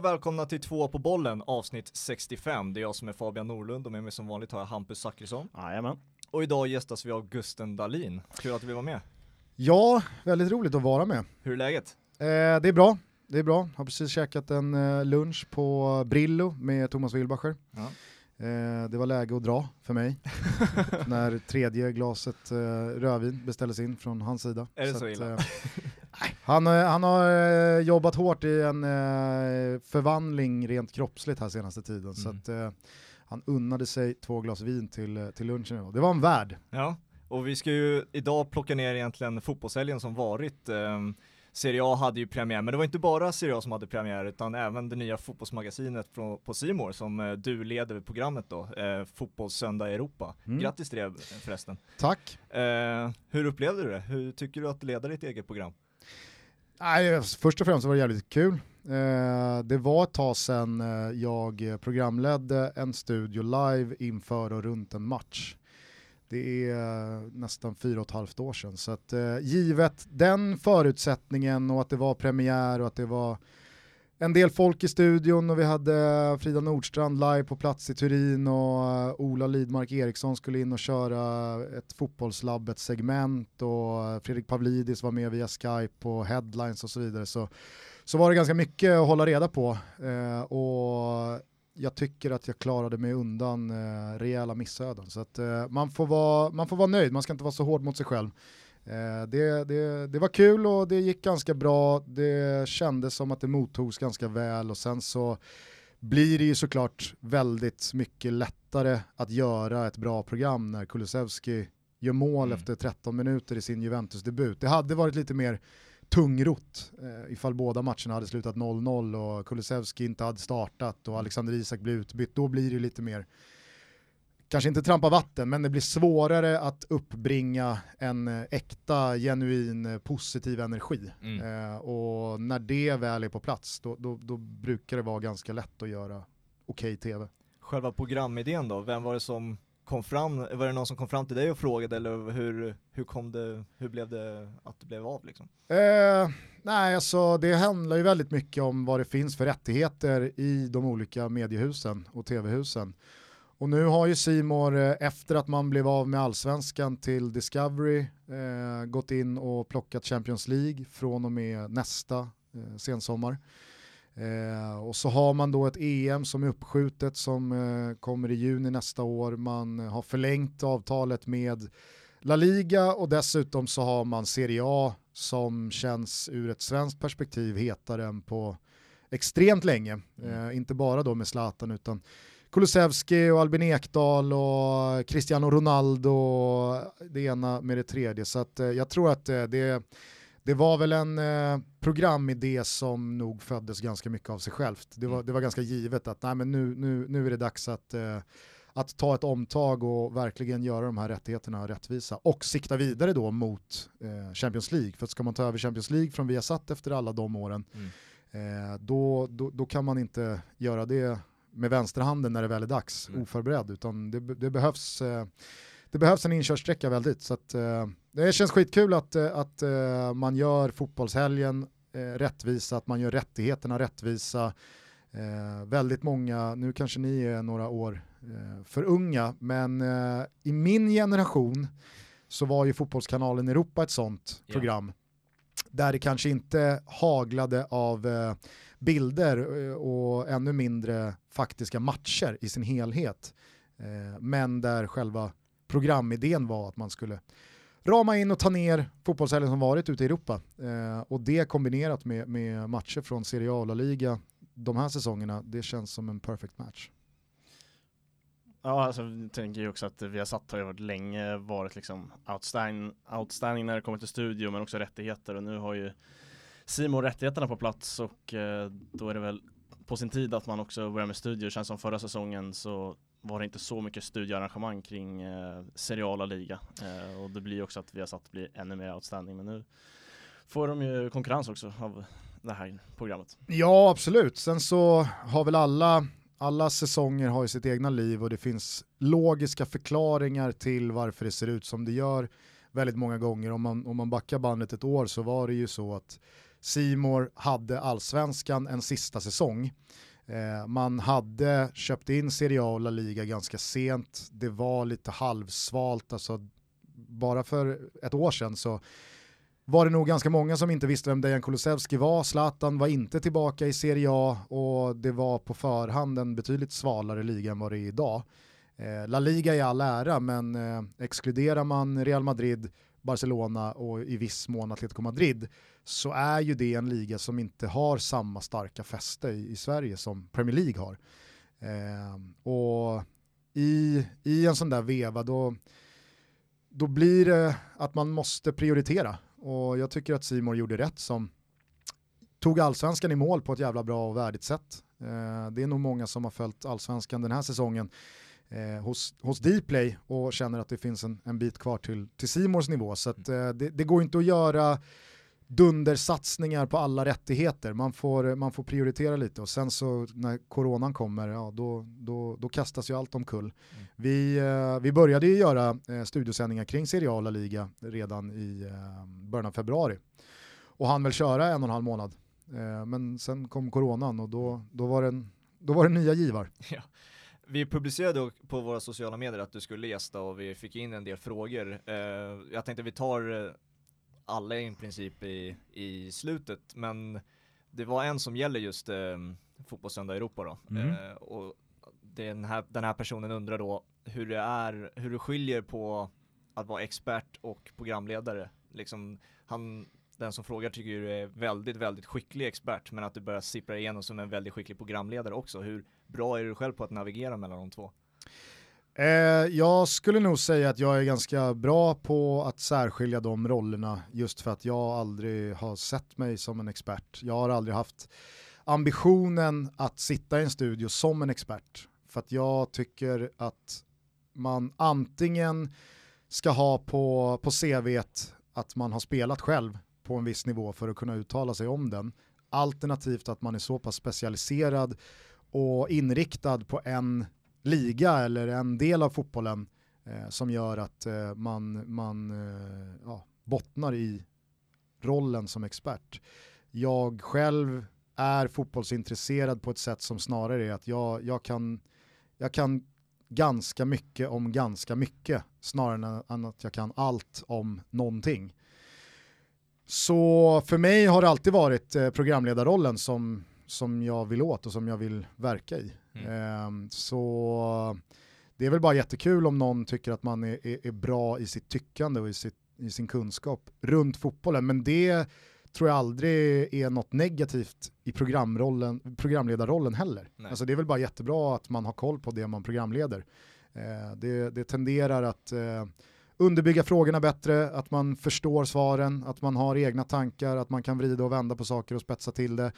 och välkomna till två på bollen avsnitt 65. Det är jag som är Fabian Norlund och med mig som vanligt har jag Hampus Zackrisson. Jajamän. Och idag gästas vi av Gusten Dahlin. Kul att du vill vara med. Ja, väldigt roligt att vara med. Hur är läget? Eh, det är bra, det är bra. Har precis käkat en eh, lunch på Brillo med Thomas Wilbacher. Ja. Eh, det var läge att dra för mig när tredje glaset eh, rödvin beställdes in från hans sida. Är det så, att, illa? han, han har eh, jobbat hårt i en eh, förvandling rent kroppsligt här senaste tiden. Så Mm. att, eh, han unnade sig två glas vin till, till lunchen idag. Det var en värd. Ja, och vi ska ju idag plocka ner egentligen fotbollshelgen som varit. Ehm, Serie A hade ju premiär, men det var inte bara Serie A som hade premiär utan även det nya fotbollsmagasinet från, på Simor som eh, du leder programmet då, eh, Fotbollssöndag Europa. Mm. Grattis till det förresten. Tack. Eh, hur upplevde du det? Hur tycker du att leda ditt eget program? Nej, först och främst var det jävligt kul. Eh, det var ett tag sedan eh, jag programledde en studio live inför och runt en match. Det är eh, nästan fyra och ett halvt år sedan. Så att, givet den förutsättningen och att det var premiär och att det var en del folk i studion och vi hade eh, Frida Nordstrand live på plats i Turin och eh, Ola Lidmark Eriksson skulle in och köra ett fotbollslabbet segment och eh, Fredrik Pavlidis var med via Skype och headlines och så vidare. Så, så var det ganska mycket att hålla reda på eh, och jag tycker att jag klarade mig undan eh, rejäla missöden. Så att, eh, man, får vara, man får vara nöjd, man ska inte vara så hård mot sig själv. Eh, det, det, det var kul och det gick ganska bra, det kändes som att det mottogs ganska väl och sen så blir det ju såklart väldigt mycket lättare att göra ett bra program när Kulusevski gör mål Mm. efter 13 minuter i sin Juventus-debut. Det hade varit lite mer tungrot eh, ifall båda matcherna hade slutat 0-0 och Kulusevski inte hade startat och Alexander Isak blev utbytt. Då blir det lite mer kanske inte trampa vatten, men det blir svårare att uppbringa en äkta, genuin, positiv energi. Mm. Eh, och när det väl är på plats, då, då, då brukar det vara ganska lätt att göra okej tv. Själva programidén då, vem var det som kom fram, var det någon som kom fram till dig och frågade eller hur, hur kom det, hur blev det att det blev av liksom? Eh, nej, alltså det handlar ju väldigt mycket om vad det finns för rättigheter i de olika mediehusen och tv-husen. Och nu har ju Simor efter att man blev av med allsvenskan till Discovery eh, gått in och plockat Champions League från och med nästa eh, sensommar. Eh, och så har man då ett EM som är uppskjutet som eh, kommer i juni nästa år. Man har förlängt avtalet med La Liga och dessutom så har man Serie A som känns ur ett svenskt perspektiv hetare än på extremt länge. Eh, inte bara då med Zlatan utan Kulusevski och Albin Ekdal och Cristiano Ronaldo och det ena med det tredje. Så att, eh, jag tror att eh, det, det var väl en eh, programidé som nog föddes ganska mycket av sig självt. Det var, det var ganska givet att nej, men nu, nu, nu är det dags att eh, att ta ett omtag och verkligen göra de här rättigheterna rättvisa och sikta vidare då mot eh, Champions League. För att ska man ta över Champions League från Viasat efter alla de åren, Mm. eh, då, då, då kan man inte göra det med vänsterhanden när det väl är dags, Nej. oförberedd, utan det, det, behövs, eh, det behövs en inkörsträcka väldigt. Så att, eh, det känns skitkul att, eh, att man gör fotbollshelgen rättvisa, att man gör rättigheterna rättvisa. Väldigt många, nu kanske ni är några år för unga, men i min generation så var ju Fotbollskanalen Europa ett sånt Ja. program där det kanske inte haglade av eh, bilder eh, och ännu mindre faktiska matcher i sin helhet. Eh, men där själva programidén var att man skulle rama in och ta ner fotbollshelgen som varit ute i Europa. Eh, och det kombinerat med, med matcher från Serie A och La Liga de här säsongerna, det känns som en perfect match. Ja, alltså jag tänker ju också att vi har satt har ju varit länge varit liksom outstanding, outstanding när det kommer till studio men också rättigheter och nu har ju Simon rättigheterna på plats och eh, då är det väl på sin tid att man också börjar med studier. Känns som förra säsongen så var det inte så mycket studiearrangemang kring eh, seriala liga eh, och det blir också att vi har satt blir ännu mer outstanding men nu får de ju konkurrens också av det här programmet. Ja, absolut. Sen så har väl alla, alla säsonger har ju sitt egna liv och det finns logiska förklaringar till varför det ser ut som det gör väldigt många gånger. Om man, om man backar bandet ett år så var det ju så att Simor hade allsvenskan en sista säsong. Eh, man hade köpt in Serie A och La Liga ganska sent. Det var lite halvsvalt, alltså bara för ett år sedan så var det nog ganska många som inte visste vem Dejan Kulusevski var. Zlatan var inte tillbaka i Serie A och det var på förhand en betydligt svalare liga än vad det är idag. Eh, La Liga i all ära, men eh, exkluderar man Real Madrid, Barcelona och i viss mån Atletico Madrid så är ju det en liga som inte har samma starka fäste i, i Sverige som Premier League har. Eh, och i, i en sån där veva då, då blir det att man måste prioritera och jag tycker att Simon gjorde rätt som tog allsvenskan i mål på ett jävla bra och värdigt sätt. Eh, det är nog många som har följt allsvenskan den här säsongen eh, hos, hos Dplay och känner att det finns en, en bit kvar till, till Simors nivå. Så att, eh, det, det, går inte att göra dundersatsningar på alla rättigheter. Man får, man får prioritera lite och sen så när coronan kommer, ja, då, då, då kastas ju allt omkull. Mm. Vi, eh, vi började ju göra eh, studiosändningar kring seriala liga redan i eh, början av februari och han väl köra en och en halv månad. Eh, men sen kom coronan och då, då, var, det en, då var det nya givar. Ja. Vi publicerade på våra sociala medier att du skulle gästa och vi fick in en del frågor. Eh, jag tänkte vi tar eh, alla i princip i, i slutet, men det var en som gäller just eh, Fotbollssöndag Europa då. Mm. Eh, och den här, den här personen undrar då hur det är, hur det skiljer på att vara expert och programledare. Liksom, han, den som frågar tycker du är väldigt, väldigt skicklig expert, men att du börjar sippra igenom som en väldigt skicklig programledare också. Hur bra är du själv på att navigera mellan de två? Eh, jag skulle nog säga att jag är ganska bra på att särskilja de rollerna just för att jag aldrig har sett mig som en expert. Jag har aldrig haft ambitionen att sitta i en studio som en expert. För att jag tycker att man antingen ska ha på, på CV att man har spelat själv på en viss nivå för att kunna uttala sig om den. Alternativt att man är så pass specialiserad och inriktad på en liga eller en del av fotbollen eh, som gör att eh, man, man eh, ja, bottnar i rollen som expert. Jag själv är fotbollsintresserad på ett sätt som snarare är att jag, jag, kan, jag kan ganska mycket om ganska mycket snarare än att jag kan allt om någonting. Så för mig har det alltid varit eh, programledarrollen som, som jag vill åt och som jag vill verka i. Mm. Um, så det är väl bara jättekul om någon tycker att man är, är, är bra i sitt tyckande och i, sitt, i, sin kunskap runt fotbollen, men det tror jag aldrig är något negativt i programrollen, programledarrollen heller. Alltså det är väl bara jättebra att man har koll på det man programleder. Uh, det, det tenderar att uh, underbygga frågorna bättre, att man förstår svaren, att man har egna tankar, att man kan vrida och vända på saker och spetsa till det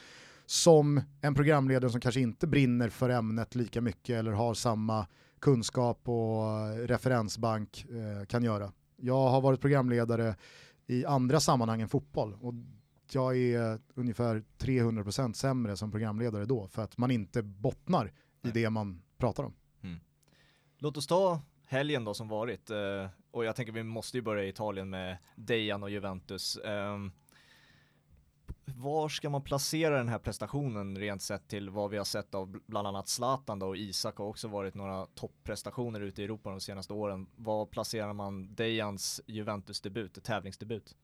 som en programledare som kanske inte brinner för ämnet lika mycket eller har samma kunskap och referensbank eh, kan göra. Jag har varit programledare i andra sammanhang än fotboll och jag är ungefär 300% sämre som programledare då för att man inte bottnar i det man pratar om. Mm. Låt oss ta helgen då som varit eh, och jag tänker vi måste ju börja i Italien med Dejan och Juventus. Var ska man placera den här prestationen rent sett till vad vi har sett av bland annat Zlatan då och Isak har också varit några topprestationer ute i Europa de senaste åren. Var placerar man Dejans Juventus-debut, tävlingsdebut?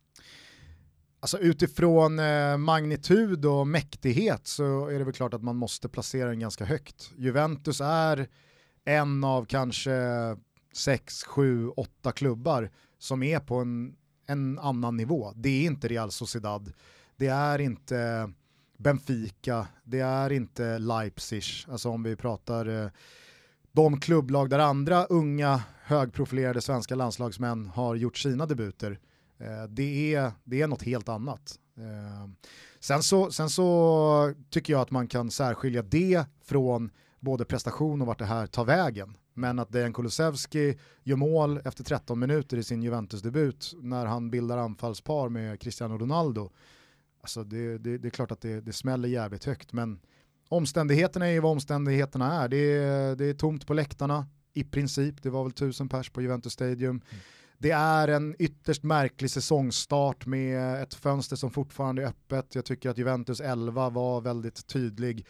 Alltså utifrån eh, magnitud och mäktighet så är det väl klart att man måste placera den ganska högt. Juventus är en av kanske sex, sju, åtta klubbar som är på en, en annan nivå. Det är inte Real Sociedad det är inte Benfica, det är inte Leipzig, alltså om vi pratar eh, de klubblag där andra unga högprofilerade svenska landslagsmän har gjort sina debuter. Eh, det, är, det är något helt annat. Eh, sen, så, sen så tycker jag att man kan särskilja det från både prestation och vart det här tar vägen. Men att Dejan Kulusevski gör mål efter 13 minuter i sin Juventus-debut när han bildar anfallspar med Cristiano Ronaldo Alltså det, det, det är klart att det, det smäller jävligt högt, men omständigheterna är ju vad omständigheterna är. Det är, det är tomt på läktarna, i princip. Det var väl tusen pers på Juventus Stadium. Mm. det är en ytterst märklig säsongstart med ett fönster som fortfarande är öppet. Jag tycker att Juventus 11 var väldigt tydlig,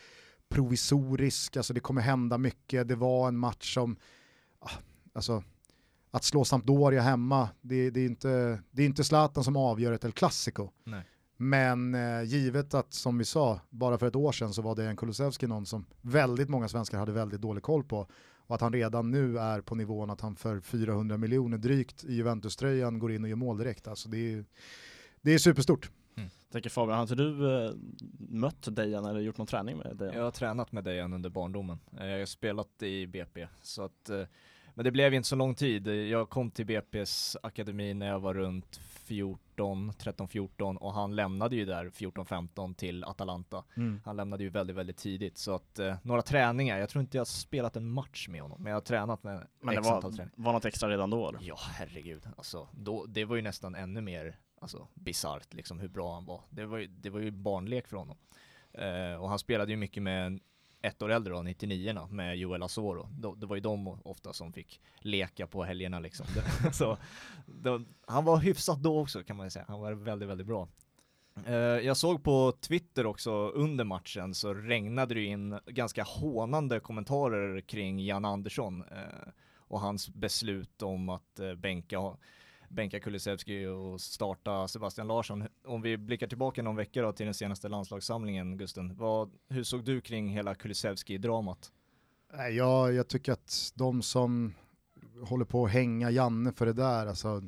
provisorisk, alltså det kommer hända mycket. Det var en match som, ah, alltså att slå Sampdoria hemma, det, det, är inte, det är inte Zlatan som avgör ett El Clasico. Nej. Men eh, givet att, som vi sa, bara för ett år sedan så var det en Kulusevski någon som väldigt många svenskar hade väldigt dålig koll på. Och att han redan nu är på nivån att han för 400 miljoner drygt i Juventus-tröjan går in och gör mål direkt. Alltså det är, det är superstort. Mm. Tänker Fabian, har inte du eh, mött Dejan eller gjort någon träning med Dejan? Jag har tränat med Dejan under barndomen. Eh, jag har spelat i BP. Så att, eh, men det blev inte så lång tid. Jag kom till BP's akademi när jag var runt 14, 13-14 och han lämnade ju där 14-15 till Atalanta. Mm. Han lämnade ju väldigt, väldigt tidigt så att eh, några träningar, jag tror inte jag spelat en match med honom, men jag har tränat med Men det var, var något extra redan då? Eller? Ja, herregud. Alltså, då, det var ju nästan ännu mer alltså, bisarrt liksom hur bra han var. Det var ju, det var ju barnlek för honom. Eh, och han spelade ju mycket med ett år äldre då, 99 med Joel Asoro. Det var ju de ofta som fick leka på helgerna liksom. så, då, han var hyfsat då också kan man ju säga. Han var väldigt, väldigt bra. Uh, jag såg på Twitter också under matchen så regnade det in ganska hånande kommentarer kring Jan Andersson uh, och hans beslut om att uh, bänka bänka Kulusevski och starta Sebastian Larsson. Om vi blickar tillbaka någon vecka då till den senaste landslagssamlingen, Gusten, vad, hur såg du kring hela Kulusevski-dramat? Jag, jag tycker att de som håller på att hänga Janne för det där, alltså,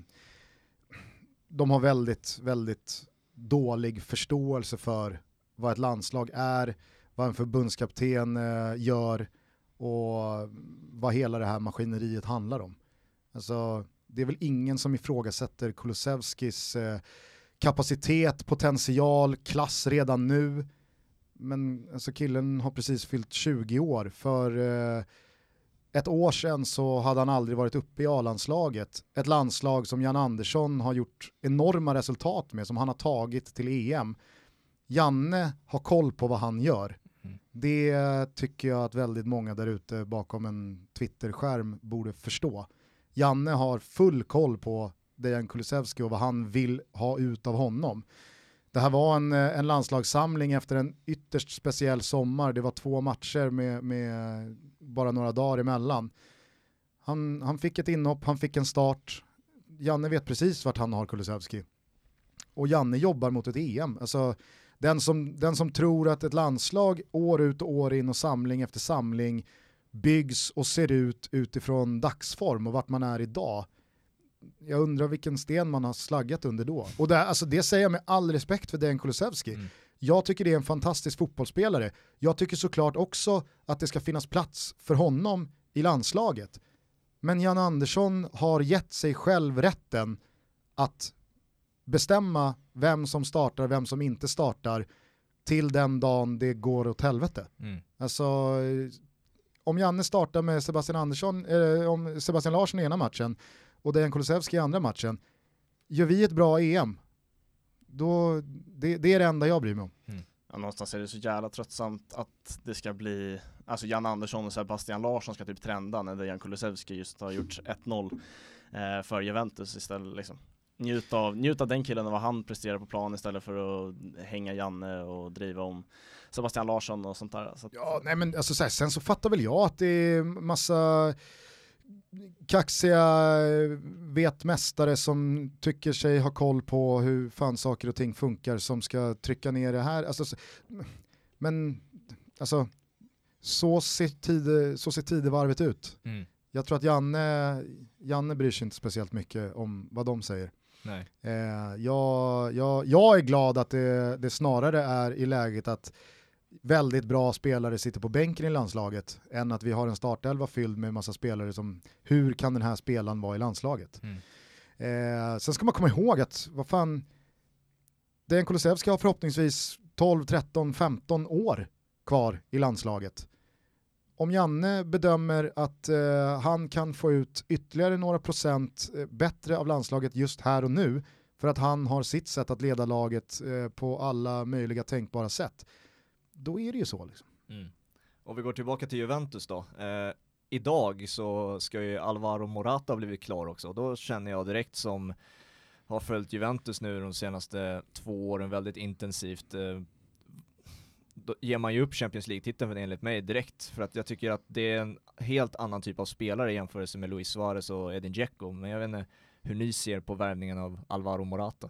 de har väldigt, väldigt dålig förståelse för vad ett landslag är, vad en förbundskapten eh, gör och vad hela det här maskineriet handlar om. Alltså, det är väl ingen som ifrågasätter Kulusevskis eh, kapacitet, potential, klass redan nu. Men alltså killen har precis fyllt 20 år. För eh, ett år sedan så hade han aldrig varit uppe i A-landslaget. Ett landslag som Jan Andersson har gjort enorma resultat med, som han har tagit till EM. Janne har koll på vad han gör. Mm. Det tycker jag att väldigt många där ute bakom en Twitter-skärm borde förstå. Janne har full koll på Dejan Kulusevski och vad han vill ha ut av honom. Det här var en, eh, en landslagssamling efter en ytterst speciell sommar. Det var två matcher med, med bara några dagar emellan. Han, han fick ett inhopp, han fick en start. Janne vet precis vart han har Kulusevski. Och Janne jobbar mot ett EM. Alltså, den, som, den som tror att ett landslag år ut och år in och samling efter samling byggs och ser ut utifrån dagsform och vart man är idag. Jag undrar vilken sten man har slaggat under då. Och det, alltså det säger jag med all respekt för Dejan Kulusevski. Mm. Jag tycker det är en fantastisk fotbollsspelare. Jag tycker såklart också att det ska finnas plats för honom i landslaget. Men Jan Andersson har gett sig själv rätten att bestämma vem som startar, vem som inte startar till den dagen det går åt helvete. Mm. Alltså, om Janne startar med Sebastian Andersson, eh, om Sebastian Larsson i ena matchen och Dejan Kulusevski i andra matchen, gör vi ett bra EM, då, det, det är det enda jag bryr mig om. Mm. Ja, någonstans är det så jävla tröttsamt att det ska bli, alltså Jan Andersson och Sebastian Larsson ska typ trenda när Dejan Kulusevski just har gjort 1-0 eh, för Juventus istället liksom. Njut av, njut av den killen och vad han presterar på plan istället för att hänga Janne och driva om Sebastian Larsson och sånt där. Så att... Ja, nej men alltså, så här, sen så fattar väl jag att det är massa kaxiga vetmästare som tycker sig ha koll på hur fan saker och ting funkar som ska trycka ner det här. Alltså, men alltså, så ser, tid, så ser tidevarvet ut. Mm. Jag tror att Janne, Janne bryr sig inte speciellt mycket om vad de säger. Eh, jag, jag, jag är glad att det, det snarare är i läget att väldigt bra spelare sitter på bänken i landslaget än att vi har en startelva fylld med massa spelare som hur kan den här spelaren vara i landslaget? Mm. Eh, sen ska man komma ihåg att vad fan Dejan Kulusevski har förhoppningsvis 12, 13, 15 år kvar i landslaget. Om Janne bedömer att eh, han kan få ut ytterligare några procent eh, bättre av landslaget just här och nu för att han har sitt sätt att leda laget eh, på alla möjliga tänkbara sätt då är det ju så. Liksom. Mm. Och vi går tillbaka till Juventus då. Eh, idag så ska ju Alvaro Morata ha blivit klar också. Då känner jag direkt som har följt Juventus nu de senaste två åren väldigt intensivt. Eh, då ger man ju upp Champions League-titeln enligt mig direkt för att jag tycker att det är en helt annan typ av spelare i jämförelse med Luis Suarez och Edin Dzeko. Men jag vet inte hur ni ser på värvningen av Alvaro Morata.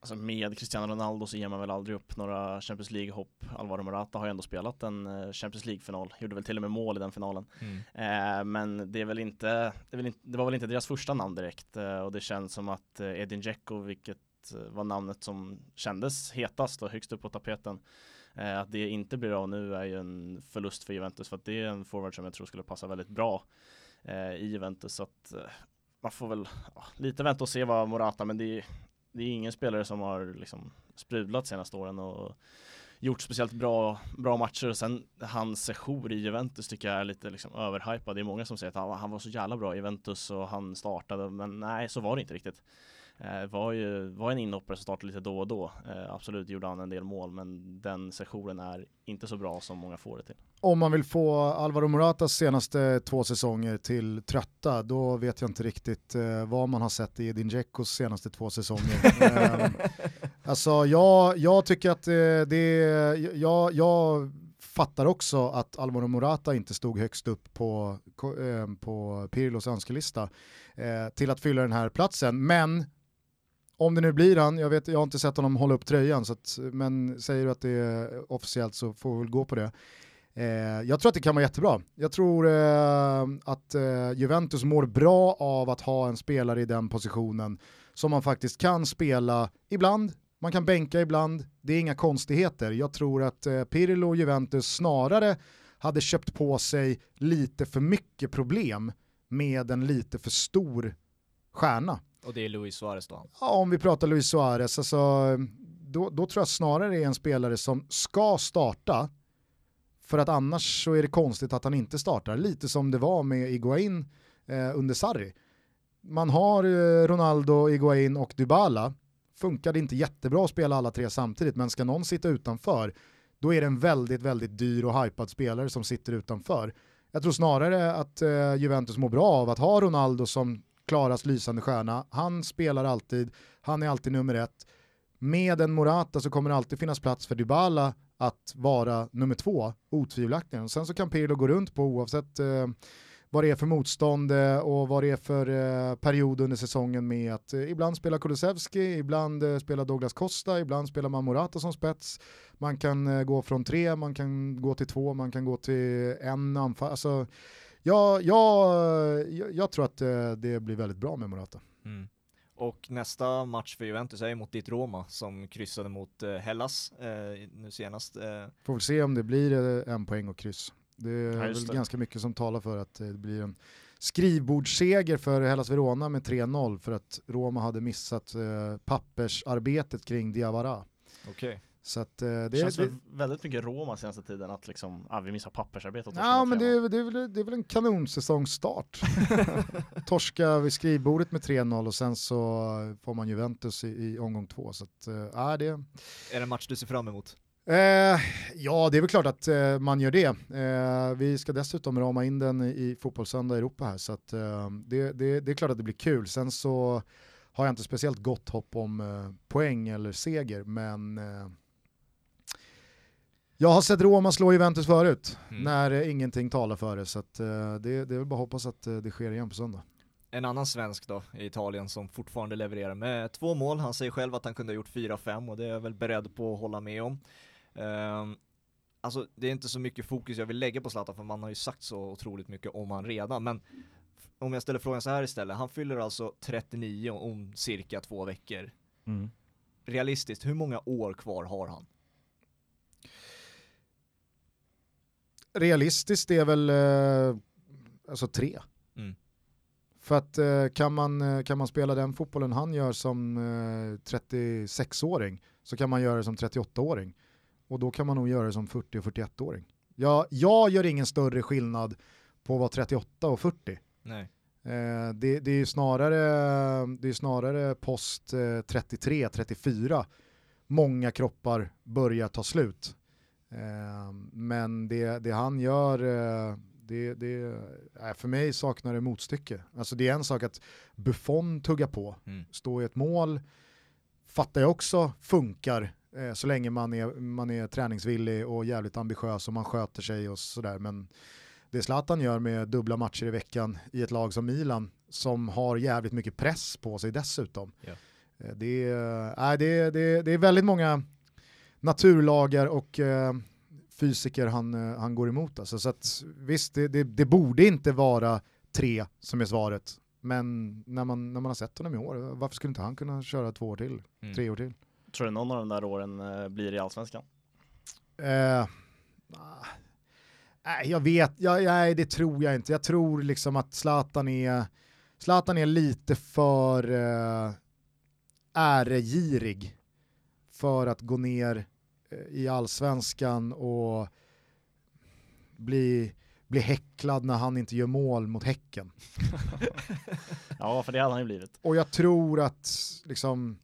Alltså med Cristiano Ronaldo så ger man väl aldrig upp några Champions League-hopp. Alvaro Morata har ju ändå spelat en eh, Champions League-final, gjorde väl till och med mål i den finalen. Mm. Eh, men det är väl inte, det, väl inte, det var väl inte deras första namn direkt eh, och det känns som att Edin Dzeko, vilket var namnet som kändes hetast och högst upp på tapeten, eh, att det inte blir av nu är ju en förlust för Juventus för att det är en forward som jag tror skulle passa väldigt bra eh, i Juventus. Så att eh, man får väl ja, lite vänta och se vad Morata, men det är det är ingen spelare som har liksom sprudlat senaste åren och gjort speciellt bra, bra matcher och sen hans sejour i Juventus tycker jag är lite liksom överhypad. Det är många som säger att han, han var så jävla bra i Juventus och han startade, men nej så var det inte riktigt. Eh, var ju var en inhoppare som startade lite då och då. Eh, absolut gjorde han en del mål, men den sessionen är inte så bra som många får det till. Om man vill få Alvaro Moratas senaste två säsonger till trötta, då vet jag inte riktigt eh, vad man har sett i Edin Dzekos senaste två säsonger. alltså jag, jag tycker att det, jag, jag fattar också att Alvaro Morata inte stod högst upp på, på Pirlos önskelista eh, till att fylla den här platsen, men om det nu blir han, jag, vet, jag har inte sett honom hålla upp tröjan, så att, men säger du att det är officiellt så får vi väl gå på det. Eh, jag tror att det kan vara jättebra. Jag tror eh, att eh, Juventus mår bra av att ha en spelare i den positionen som man faktiskt kan spela ibland, man kan bänka ibland, det är inga konstigheter. Jag tror att eh, Pirlo och Juventus snarare hade köpt på sig lite för mycket problem med en lite för stor stjärna. Och det är Luis Suarez då? Ja, om vi pratar Luis Suarez, alltså, då, då tror jag snarare det är en spelare som ska starta, för att annars så är det konstigt att han inte startar. Lite som det var med Iguain eh, under Sarri. Man har eh, Ronaldo, Iguain och Dybala. Funkade inte jättebra att spela alla tre samtidigt, men ska någon sitta utanför, då är det en väldigt, väldigt dyr och hypad spelare som sitter utanför. Jag tror snarare att eh, Juventus mår bra av att ha Ronaldo som Klaras lysande stjärna. Han spelar alltid, han är alltid nummer ett. Med en Morata så kommer det alltid finnas plats för Dybala att vara nummer två, otvivelaktigt. Sen så kan Pirlo gå runt på oavsett eh, vad det är för motstånd eh, och vad det är för eh, period under säsongen med att eh, ibland spelar Kulusevski, ibland eh, spelar Douglas Costa, ibland spelar man Morata som spets. Man kan eh, gå från tre, man kan gå till två, man kan gå till en anfall. Alltså, ja, ja, jag, jag tror att eh, det blir väldigt bra med Morata. Mm. Och nästa match för Juventus är mot ditt Roma som kryssade mot eh, Hellas eh, nu senast. Eh. Får väl se om det blir eh, en poäng och kryss. Det är ja, väl det. ganska mycket som talar för att det blir en skrivbordsseger för Hellas Verona med 3-0 för att Roma hade missat eh, pappersarbetet kring Diawara. Okay. Så att, eh, det känns det, väldigt mycket Roma senaste tiden att liksom, ah, vi missar pappersarbetet. Ja men det är, det, är väl, det är väl en kanonsäsongstart. Torska vid skrivbordet med 3-0 och sen så får man Juventus i, i omgång två. Så att, äh, det... Är det en match du ser fram emot? Eh, ja, det är väl klart att eh, man gör det. Eh, vi ska dessutom rama in den i Fotbollssöndag Europa här, så att, eh, det, det, det, är klart att det blir kul. Sen så har jag inte speciellt gott hopp om eh, poäng eller seger, men jag har sett Roma slå Juventus förut, mm. när eh, ingenting talar för det, så att, eh, det, det är väl bara att hoppas att eh, det sker igen på söndag. En annan svensk då i Italien som fortfarande levererar med två mål. Han säger själv att han kunde ha gjort 4-5 och det är jag väl beredd på att hålla med om. Um, alltså det är inte så mycket fokus jag vill lägga på Zlatan för man har ju sagt så otroligt mycket om han redan. Men om jag ställer frågan så här istället, han fyller alltså 39 om cirka två veckor. Mm. Realistiskt, hur många år kvar har han? Realistiskt är väl eh, alltså tre. Mm. För att eh, kan, man, eh, kan man spela den fotbollen han gör som eh, 36-åring så kan man göra det som 38-åring. Och då kan man nog göra det som 40 och 41-åring. Jag, jag gör ingen större skillnad på att vara 38 och 40. Nej. Det, det, är snarare, det är snarare post eh, 33-34 många kroppar börjar ta slut. Ehm, men det, det han gör, eh, det, det, för mig saknar det motstycke. Alltså det är en sak att Buffon tuggar på, mm. stå i ett mål, fattar jag också funkar eh, så länge man är, man är träningsvillig och jävligt ambitiös och man sköter sig och sådär. Men det Zlatan gör med dubbla matcher i veckan i ett lag som Milan som har jävligt mycket press på sig dessutom. Ja. Eh, det, är, äh, det, det, det är väldigt många naturlagar och eh, fysiker han, eh, han går emot. Alltså. Så att, visst, det, det, det, borde inte vara tre som är svaret. Men när man, när man har sett honom i år, varför skulle inte han kunna köra två år till? Mm. Tre år till? Tror du någon av de där åren eh, blir i allsvenskan? Eh, nej, jag vet, jag, nej, det tror jag inte. Jag tror liksom att Zlatan är, Zlatan är lite för eh, äregirig för att gå ner i allsvenskan och bli, bli häcklad när han inte gör mål mot Häcken. ja, för det hade han ju blivit. Och jag tror att liksom,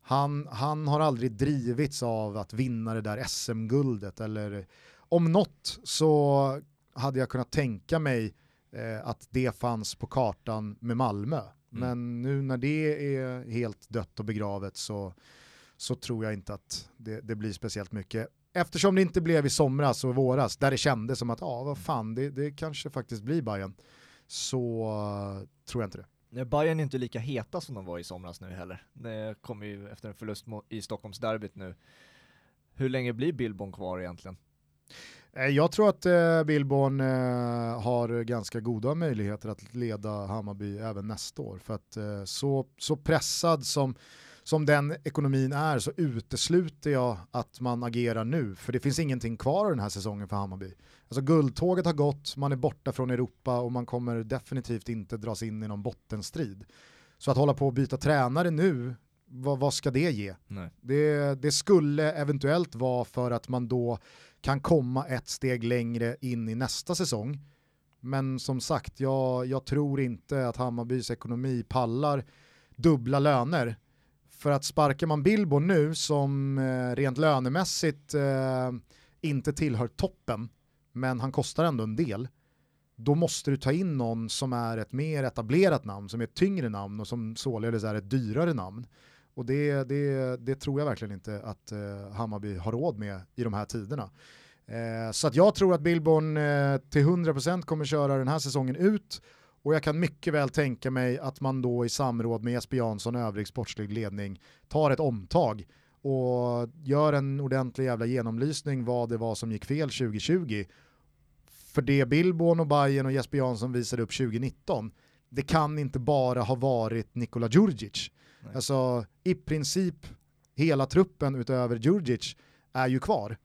han, han har aldrig drivits av att vinna det där SM-guldet eller om något så hade jag kunnat tänka mig eh, att det fanns på kartan med Malmö. Mm. Men nu när det är helt dött och begravet så så tror jag inte att det, det, blir speciellt mycket. Eftersom det inte blev i somras och våras, där det kändes som att ja, vad fan, det, det kanske faktiskt blir Bayern så uh, tror jag inte det. Nej, Bayern är inte lika heta som de var i somras nu heller. Det kommer ju efter en förlust i Stockholmsderbyt nu. Hur länge blir Billborn kvar egentligen? Eh, jag tror att eh, Billborn eh, har ganska goda möjligheter att leda Hammarby även nästa år. För att eh, så, så pressad som som den ekonomin är så utesluter jag att man agerar nu, för det finns ingenting kvar av den här säsongen för Hammarby. Alltså guldtåget har gått, man är borta från Europa och man kommer definitivt inte dras in i någon bottenstrid. Så att hålla på och byta tränare nu, vad, vad ska det ge? Det, det, skulle eventuellt vara för att man då kan komma ett steg längre in i nästa säsong. Men som sagt, jag, jag tror inte att Hammarbys ekonomi pallar dubbla löner för att sparkar man Bilbo nu som eh, rent lönemässigt eh, inte tillhör toppen, men han kostar ändå en del, då måste du ta in någon som är ett mer etablerat namn, som är ett tyngre namn och som således är ett dyrare namn. Och det, det, det tror jag verkligen inte att eh, Hammarby har råd med i de här tiderna. Eh, så att jag tror att Billborn eh, till 100% kommer köra den här säsongen ut och jag kan mycket väl tänka mig att man då i samråd med Jesper Jansson och övrig sportslig ledning tar ett omtag och gör en ordentlig jävla genomlysning vad det var som gick fel 2020. För det Billborn och Bayern och Jesper Jansson visade upp 2019, det kan inte bara ha varit Nikola Djurdjic. Alltså i princip hela truppen utöver Djurdjic är ju kvar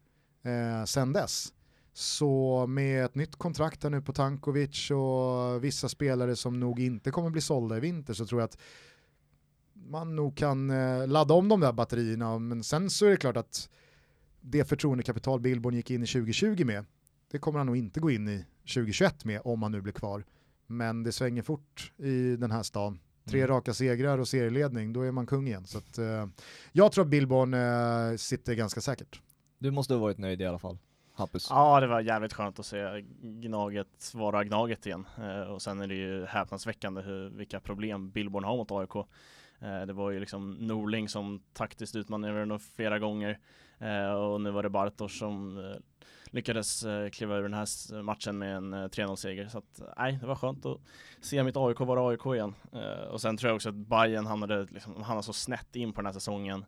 eh, sen dess. Så med ett nytt kontrakt här nu på Tankovic och vissa spelare som nog inte kommer bli sålda i vinter så tror jag att man nog kan eh, ladda om de där batterierna. Men sen så är det klart att det förtroendekapital Billborn gick in i 2020 med, det kommer han nog inte gå in i 2021 med om han nu blir kvar. Men det svänger fort i den här stan. Tre mm. raka segrar och serieledning, då är man kung igen. Så att, eh, jag tror att Billborn eh, sitter ganska säkert. Du måste ha varit nöjd i alla fall. Hampus? Ja, det var jävligt skönt att se Gnaget vara Gnaget igen. Eh, och sen är det ju häpnadsväckande hur, vilka problem Billborn har mot AIK. Eh, det var ju liksom Norling som taktiskt utmanövrerade honom flera gånger. Eh, och nu var det Bartos som eh, lyckades eh, kliva ur den här matchen med en eh, 3-0-seger. Så att, nej, det var skönt att se mitt AIK vara AIK igen. Eh, och sen tror jag också att Bayern hamnade, liksom, hamnade så snett in på den här säsongen.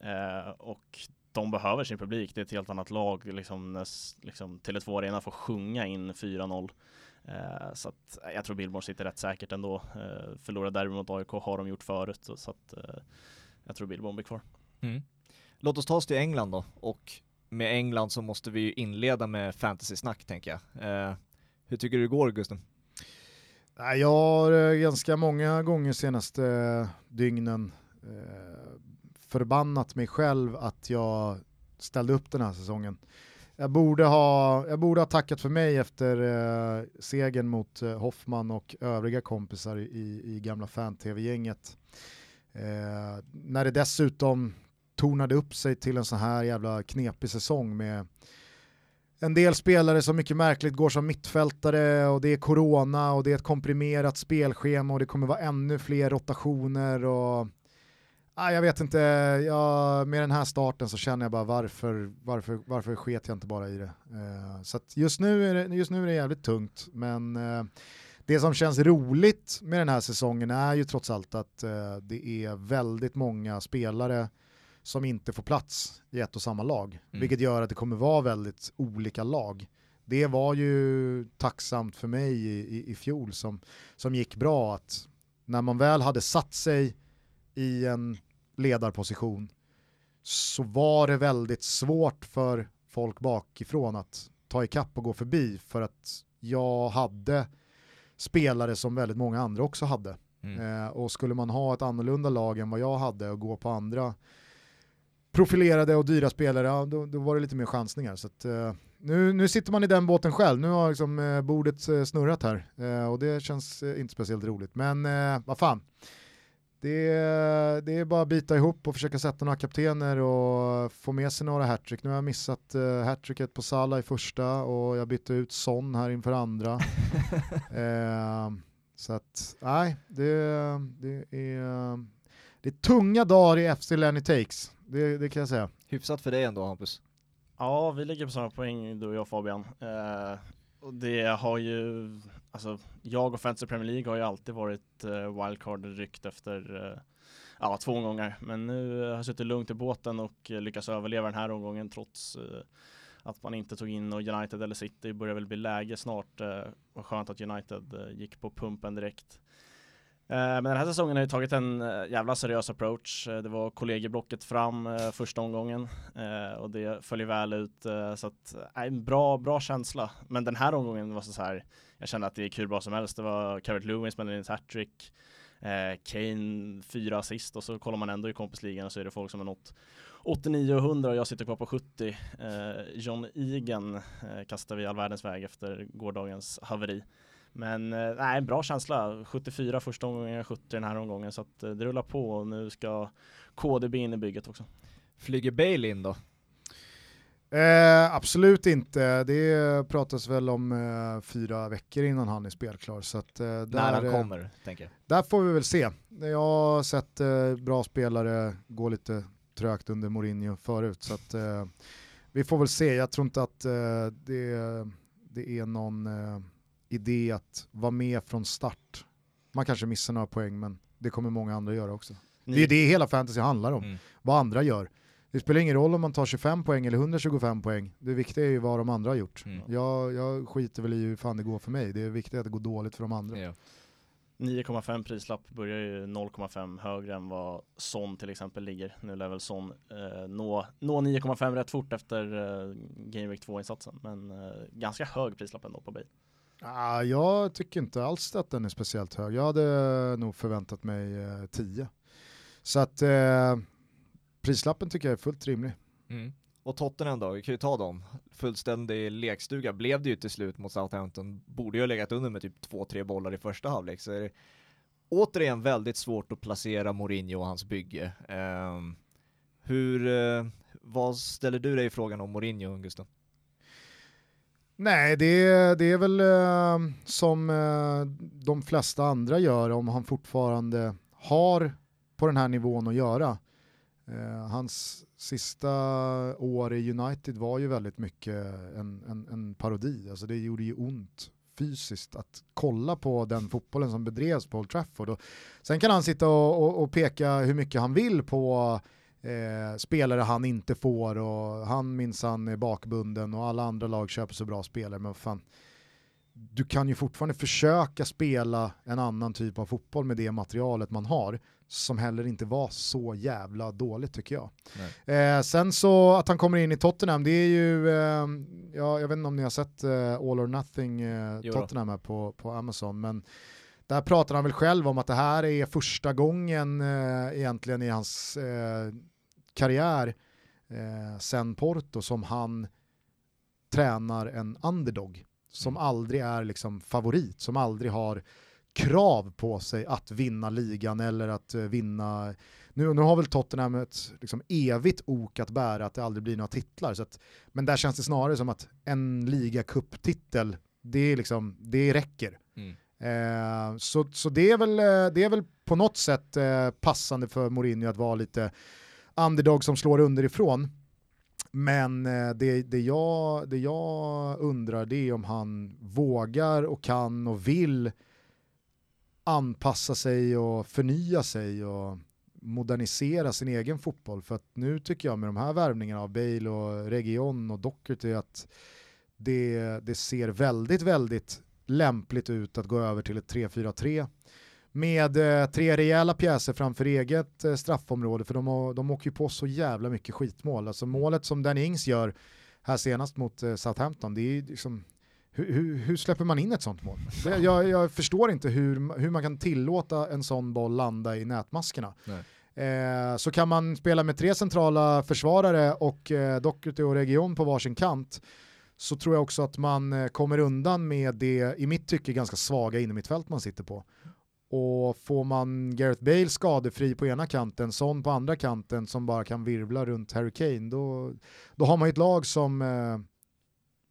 Eh, och de behöver sin publik. Det är ett helt annat lag liksom när liksom, Tele2 Arena får sjunga in 4-0. Eh, så att eh, jag tror Billborn sitter rätt säkert ändå. Eh, förlora derby mot AIK har de gjort förut så att eh, jag tror Billborn blir kvar. Mm. Låt oss ta oss till England då och med England så måste vi ju inleda med fantasy-snack tänker jag. Eh, hur tycker du det går Gusten? Jag har ganska många gånger senaste dygnen förbannat mig själv att jag ställde upp den här säsongen. Jag borde ha, jag borde ha tackat för mig efter eh, segern mot eh, Hoffman och övriga kompisar i, i gamla fan-tv-gänget. Eh, när det dessutom tornade upp sig till en sån här jävla knepig säsong med en del spelare som mycket märkligt går som mittfältare och det är corona och det är ett komprimerat spelschema och det kommer vara ännu fler rotationer och ah, jag vet inte, ja, med den här starten så känner jag bara varför, varför, varför sket jag inte bara i det. Eh, så just, nu är det, just nu är det jävligt tungt, men eh, det som känns roligt med den här säsongen är ju trots allt att eh, det är väldigt många spelare som inte får plats i ett och samma lag, mm. vilket gör att det kommer vara väldigt olika lag. Det var ju tacksamt för mig i, i, i fjol som, som gick bra att när man väl hade satt sig i en ledarposition så var det väldigt svårt för folk bakifrån att ta ikapp och gå förbi för att jag hade spelare som väldigt många andra också hade. Mm. Eh, och skulle man ha ett annorlunda lag än vad jag hade och gå på andra profilerade och dyra spelare, då, då, var det lite mer chansningar. Så att, uh, nu, nu sitter man i den båten själv, nu har liksom, uh, bordet uh, snurrat här och det känns inte speciellt roligt. Men vad fan, det, det är bara att bita ihop och försöka sätta några kaptener och få med sig några hattrick. Nu har jag missat uh, hattricket på Salah i första och jag bytte ut Son här inför andra. så att, nej, det, det, är, det är tunga dagar i FC Lenny Takes det, det kan jag säga. Hyfsat för dig ändå Hampus. Ja, vi ligger på samma poäng du och jag Fabian. Eh, och det har ju, alltså jag och Fantasy Premier League har ju alltid varit eh, wildcard-ryckt efter eh, ja, två omgångar. Men nu eh, har jag suttit lugnt i båten och eh, lyckats överleva den här omgången trots eh, att man inte tog in och United eller City börjar väl bli läge snart. Eh, vad skönt att United eh, gick på pumpen direkt. Men den här säsongen har ju tagit en jävla seriös approach. Det var kollegieblocket fram första omgången och det följer väl ut så att en bra, bra känsla. Men den här omgången var så här. Jag kände att det gick hur bra som helst. Det var Carrot Lewis med en hattrick. Eh, Kane fyra assist och så kollar man ändå i kompisligan och så är det folk som har nått 89 och 100 och jag sitter kvar på 70. Eh, John Egan eh, kastar vi all världens väg efter gårdagens haveri. Men eh, nej, en bra känsla. 74 första omgången, 70 den här omgången. Så att eh, det rullar på och nu ska KDB in i bygget också. Flyger Bale in då? Eh, absolut inte. Det pratas väl om eh, fyra veckor innan han är spelklar. Så att, eh, där, När han kommer, tänker jag. Där får vi väl se. Jag har sett eh, bra spelare gå lite trögt under Mourinho förut. Så att, vi får väl se. Jag tror inte att det, det är någon idé att vara med från start. Man kanske missar några poäng men det kommer många andra göra också. Ni... Det är det hela fantasy handlar om, mm. vad andra gör. Det spelar ingen roll om man tar 25 poäng eller 125 poäng, det viktiga är ju vad de andra har gjort. Mm. Jag, jag skiter väl i hur fan det går för mig, det är viktigt att det går dåligt för de andra. Ja. 9,5 prislapp börjar ju 0,5 högre än vad Son till exempel ligger. Nu lär väl Son eh, nå, nå 9,5 rätt fort efter eh, Game Week 2-insatsen, men eh, ganska hög prislapp ändå på Bale. Ah, jag tycker inte alls att den är speciellt hög. Jag hade nog förväntat mig 10. Eh, så att eh, prislappen tycker jag är fullt rimlig. Mm. Och Tottenham då, vi kan ju ta dem. Fullständig lekstuga blev det ju till slut mot Southampton. Borde ju ha legat under med typ två, tre bollar i första halvlek. Så är det återigen väldigt svårt att placera Mourinho och hans bygge. Eh, hur, eh, vad ställer du dig i frågan om Mourinho, Gustav? Nej, det, det är väl eh, som eh, de flesta andra gör om han fortfarande har på den här nivån att göra. Eh, hans sista år i United var ju väldigt mycket en, en, en parodi, alltså det gjorde ju ont fysiskt att kolla på den fotbollen som bedrevs på Old Trafford. Och sen kan han sitta och, och, och peka hur mycket han vill på eh, spelare han inte får och han minsann är bakbunden och alla andra lag köper så bra spelare. Men fan, du kan ju fortfarande försöka spela en annan typ av fotboll med det materialet man har som heller inte var så jävla dåligt tycker jag. Eh, sen så att han kommer in i Tottenham, det är ju, eh, ja, jag vet inte om ni har sett eh, All or Nothing eh, Tottenham här på, på Amazon, men där pratar han väl själv om att det här är första gången eh, egentligen i hans eh, karriär sen Porto som han tränar en underdog som mm. aldrig är liksom favorit, som aldrig har krav på sig att vinna ligan eller att uh, vinna nu, nu har väl Tottenham ett liksom, evigt ok att bära, att det aldrig blir några titlar. Så att, men där känns det snarare som att en ligacuptitel, det, liksom, det räcker. Mm. Eh, så så det, är väl, eh, det är väl på något sätt eh, passande för Mourinho att vara lite underdog som slår underifrån. Men eh, det, det, jag, det jag undrar det är om han vågar och kan och vill anpassa sig och förnya sig och modernisera sin egen fotboll. För att nu tycker jag med de här värvningarna av Bale och Region och Docherty att det, det ser väldigt, väldigt lämpligt ut att gå över till ett 3-4-3 med eh, tre rejäla pjäser framför eget eh, straffområde för de, de åker ju på så jävla mycket skitmål. Alltså målet som Danny Ings gör här senast mot eh, Southampton, det är ju liksom hur, hur, hur, släpper man in ett sånt mål? Det, jag, jag, förstår inte hur, hur man kan tillåta en sån boll landa i nätmaskerna. Eh, så kan man spela med tre centrala försvarare och eh, Doherty och Region på varsin kant så tror jag också att man eh, kommer undan med det i mitt tycke ganska svaga innermittfält man sitter på. Och får man Gareth Bale skadefri på ena kanten, Son på andra kanten som bara kan virvla runt Harry Kane, då, då har man ett lag som eh,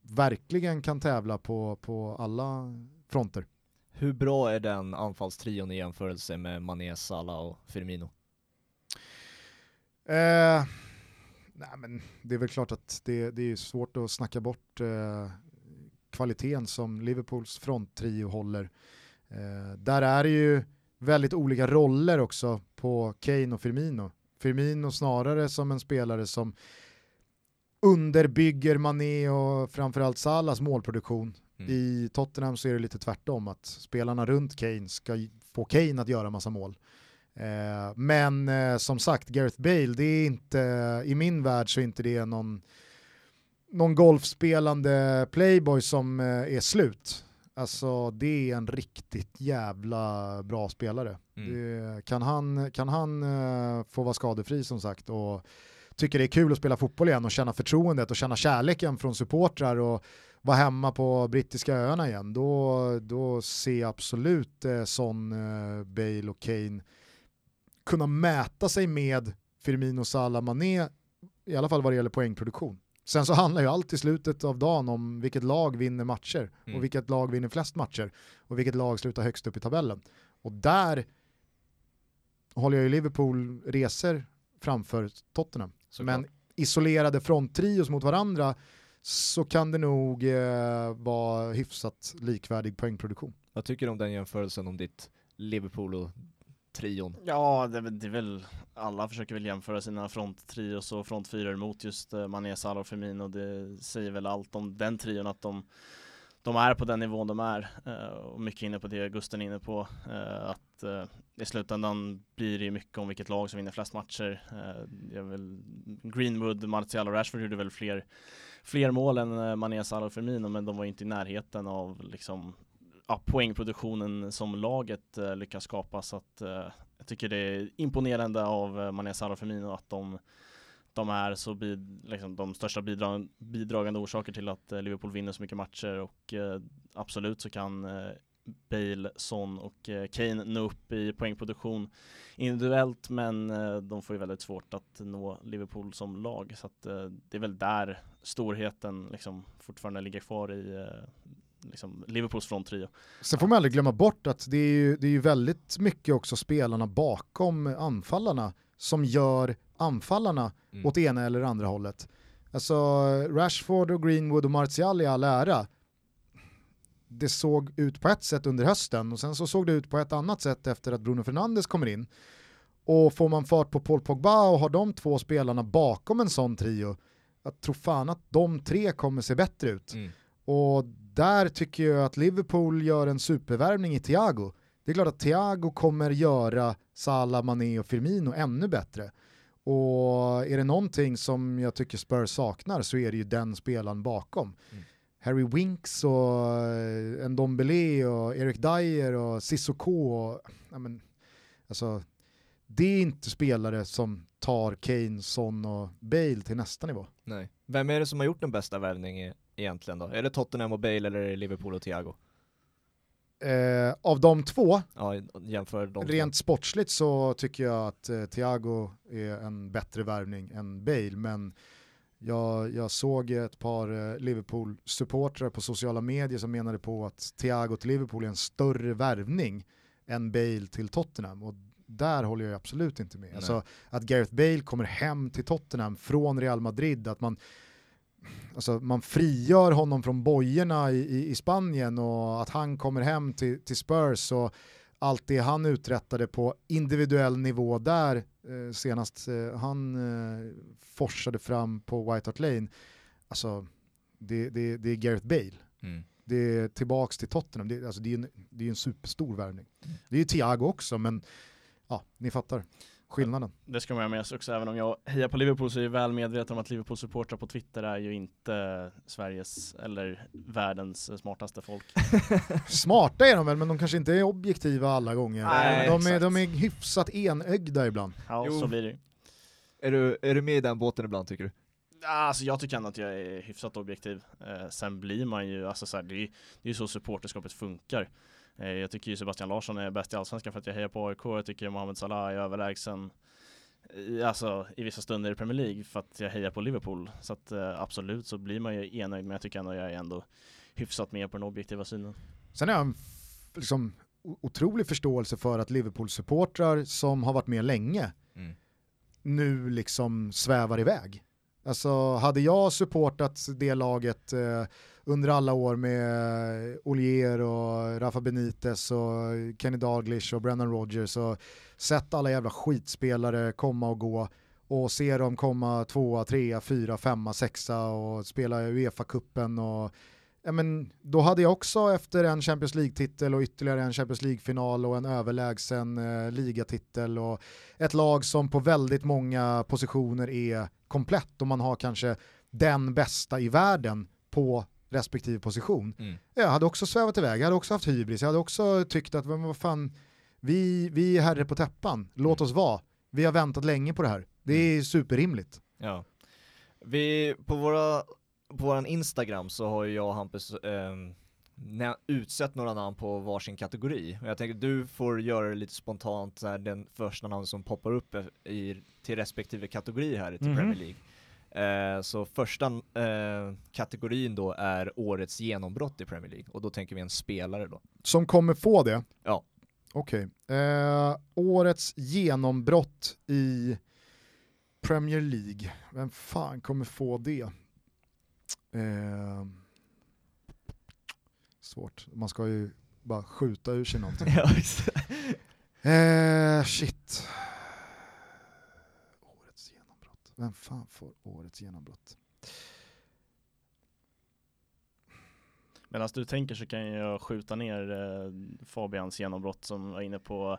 verkligen kan tävla på, på alla fronter. Hur bra är den anfallstrion i jämförelse med Mané, Salah och Firmino? Eh, nej men det är väl klart att det, det är svårt att snacka bort eh, kvaliteten som Liverpools fronttrio håller. Eh, där är det ju väldigt olika roller också på Kane och Firmino. Firmino snarare som en spelare som underbygger Mané och framförallt Salas målproduktion. Mm. I Tottenham så är det lite tvärtom, att spelarna runt Kane ska få Kane att göra massa mål. Eh, men eh, som sagt, Gareth Bale, det är inte, i min värld så är inte det någon, någon golfspelande playboy som eh, är slut. Alltså det är en riktigt jävla bra spelare. Mm. Det, kan han, kan han få vara skadefri som sagt och tycker det är kul att spela fotboll igen och känna förtroendet och känna kärleken från supportrar och vara hemma på brittiska öarna igen, då, då ser jag absolut eh, Son, eh, Bale och Kane kunna mäta sig med Firmino, Salah, Mané, i alla fall vad det gäller poängproduktion. Sen så handlar ju allt i slutet av dagen om vilket lag vinner matcher mm. och vilket lag vinner flest matcher och vilket lag slutar högst upp i tabellen. Och där håller jag ju Liverpool resor framför Tottenham. Såklart. Men isolerade fronttrios mot varandra så kan det nog eh, vara hyfsat likvärdig poängproduktion. Vad tycker du om den jämförelsen om ditt Liverpool och trion? Ja, det, det, är väl alla försöker väl jämföra sina fronttrios och frontfyror mot just uh, Mané, Salah och Firmino. Det säger väl allt om den trion att de, de är på den nivån de är uh, och mycket inne på det Gusten är inne på uh, att uh, i slutändan blir det mycket om vilket lag som vinner flest matcher. Uh, väl Greenwood, Martial och Rashford gjorde väl fler fler mål än Mané, Salah och Firmino men de var inte i närheten av liksom ja, poängproduktionen som laget uh, lyckas skapa så att uh, jag tycker det är imponerande av uh, Mané Salah och Firmino att de de är så bid, liksom, de största bidrag, bidragande orsaker till att eh, Liverpool vinner så mycket matcher och eh, absolut så kan eh, Bale, Son och Kane nå upp i poängproduktion individuellt men de får ju väldigt svårt att nå Liverpool som lag så att det är väl där storheten liksom fortfarande ligger kvar i liksom Liverpools fronttrio. Sen får man aldrig glömma bort att det är ju, det är ju väldigt mycket också spelarna bakom anfallarna som gör anfallarna mm. åt ena eller andra hållet. Alltså Rashford och Greenwood och Martial i all ära, det såg ut på ett sätt under hösten och sen så såg det ut på ett annat sätt efter att Bruno Fernandes kommer in. Och får man fart på Paul Pogba och har de två spelarna bakom en sån trio, jag tror fan att de tre kommer se bättre ut. Mm. Och där tycker jag att Liverpool gör en supervärvning i Thiago. Det är klart att Thiago kommer göra Salah, Mané och Firmino ännu bättre. Och är det någonting som jag tycker Spurs saknar så är det ju den spelaren bakom. Mm. Harry Winks och eh, Ndombele och Eric Dyer och Sissoko och, ja men, alltså, det är inte spelare som tar Kane, Son och Bale till nästa nivå. Nej. Vem är det som har gjort den bästa värvningen egentligen då? Är det Tottenham och Bale eller är det Liverpool och Thiago? Eh, av de två, Ja, jämför de rent sportsligt så tycker jag att eh, Thiago är en bättre värvning än Bale, men jag, jag såg ett par eh, Liverpool-supportrar på sociala medier som menade på att Thiago till Liverpool är en större värvning än Bale till Tottenham. Och där håller jag absolut inte med. Alltså, att Gareth Bale kommer hem till Tottenham från Real Madrid, att man, alltså, man frigör honom från bojorna i, i, i Spanien och att han kommer hem till, till Spurs och allt det han uträttade på individuell nivå där eh, senast eh, han eh, forsade fram på White Hart Lane, alltså det, det, det är Gareth Bale. Mm. Det är tillbaks till Tottenham, det, alltså, det är en, det är en superstor värvning. Det är ju Thiago också, men ja, ni fattar skillnaden. Det ska man ha med sig också, även om jag hejar på Liverpool så är jag väl medveten om att Liverpool-supportrar på Twitter är ju inte Sveriges eller världens smartaste folk. Smarta är de väl, men de kanske inte är objektiva alla gånger. Nej, de, är, de är hyfsat enögda ibland. Ja, Jo. så blir det. Är du, är du med i den båten ibland tycker du? Alltså jag tycker ändå att jag är hyfsat objektiv. Eh, sen blir man ju, alltså så här, det är ju det är ju så supporterskapet funkar. Eh, jag tycker ju Sebastian Larsson är bäst i Allsvenskan för att jag hejar på AIK. Jag tycker Mohamed Salah är överlägsen i, alltså, i vissa stunder i Premier League för att jag hejar på Liverpool. Så att eh, absolut så blir man ju enögd men jag tycker ändå jag är ändå hyfsat med på den objektiva synen. Sen har jag liksom, otrolig förståelse för att Liverpool-supportrar som har varit med länge Mm. nu liksom svävar iväg. Alltså hade jag supportat det laget eh, under alla år med Olier och Rafa Benitez och Kenny Dalglish och Brennan Rodgers och sett alla jävla skitspelare komma och gå och se dem komma tvåa, trea, fyra, femma, sexa och spela Uefa-cupen och ja, men då hade jag också efter en Champions League-titel och ytterligare en Champions League-final och en överlägsen eh, ligatitel och ett lag som på väldigt många positioner är komplett och man har kanske den bästa i världen på respektive position. Mm. Jag hade också svävat iväg, jag hade också haft hybris, jag hade också tyckt att men vad fan, vi, vi är herre på täppan, låt oss vara. Vi har väntat länge på det här. Det är superrimligt. Ja. Vi, på våra, på våran Instagram så har ju jag och Hampus nä- utsett några namn på varsin kategori. Och jag tänker du får göra det lite spontant, så här, den första namn som poppar upp i, till respektive kategori här till Mhm. Premier League. Eh, så första eh, kategorin då är årets genombrott i Premier League och då tänker vi en spelare då. Som kommer få det? Ja. Okej. Eh, årets genombrott i Premier League. Vem fan kommer få det? Eh, svårt. Man ska ju bara skjuta ur sig någonting. Eh, shit. Årets genombrott. Vem fan får årets genombrott? Medan du tänker så kan jag skjuta ner eh, Fabians genombrott som var inne på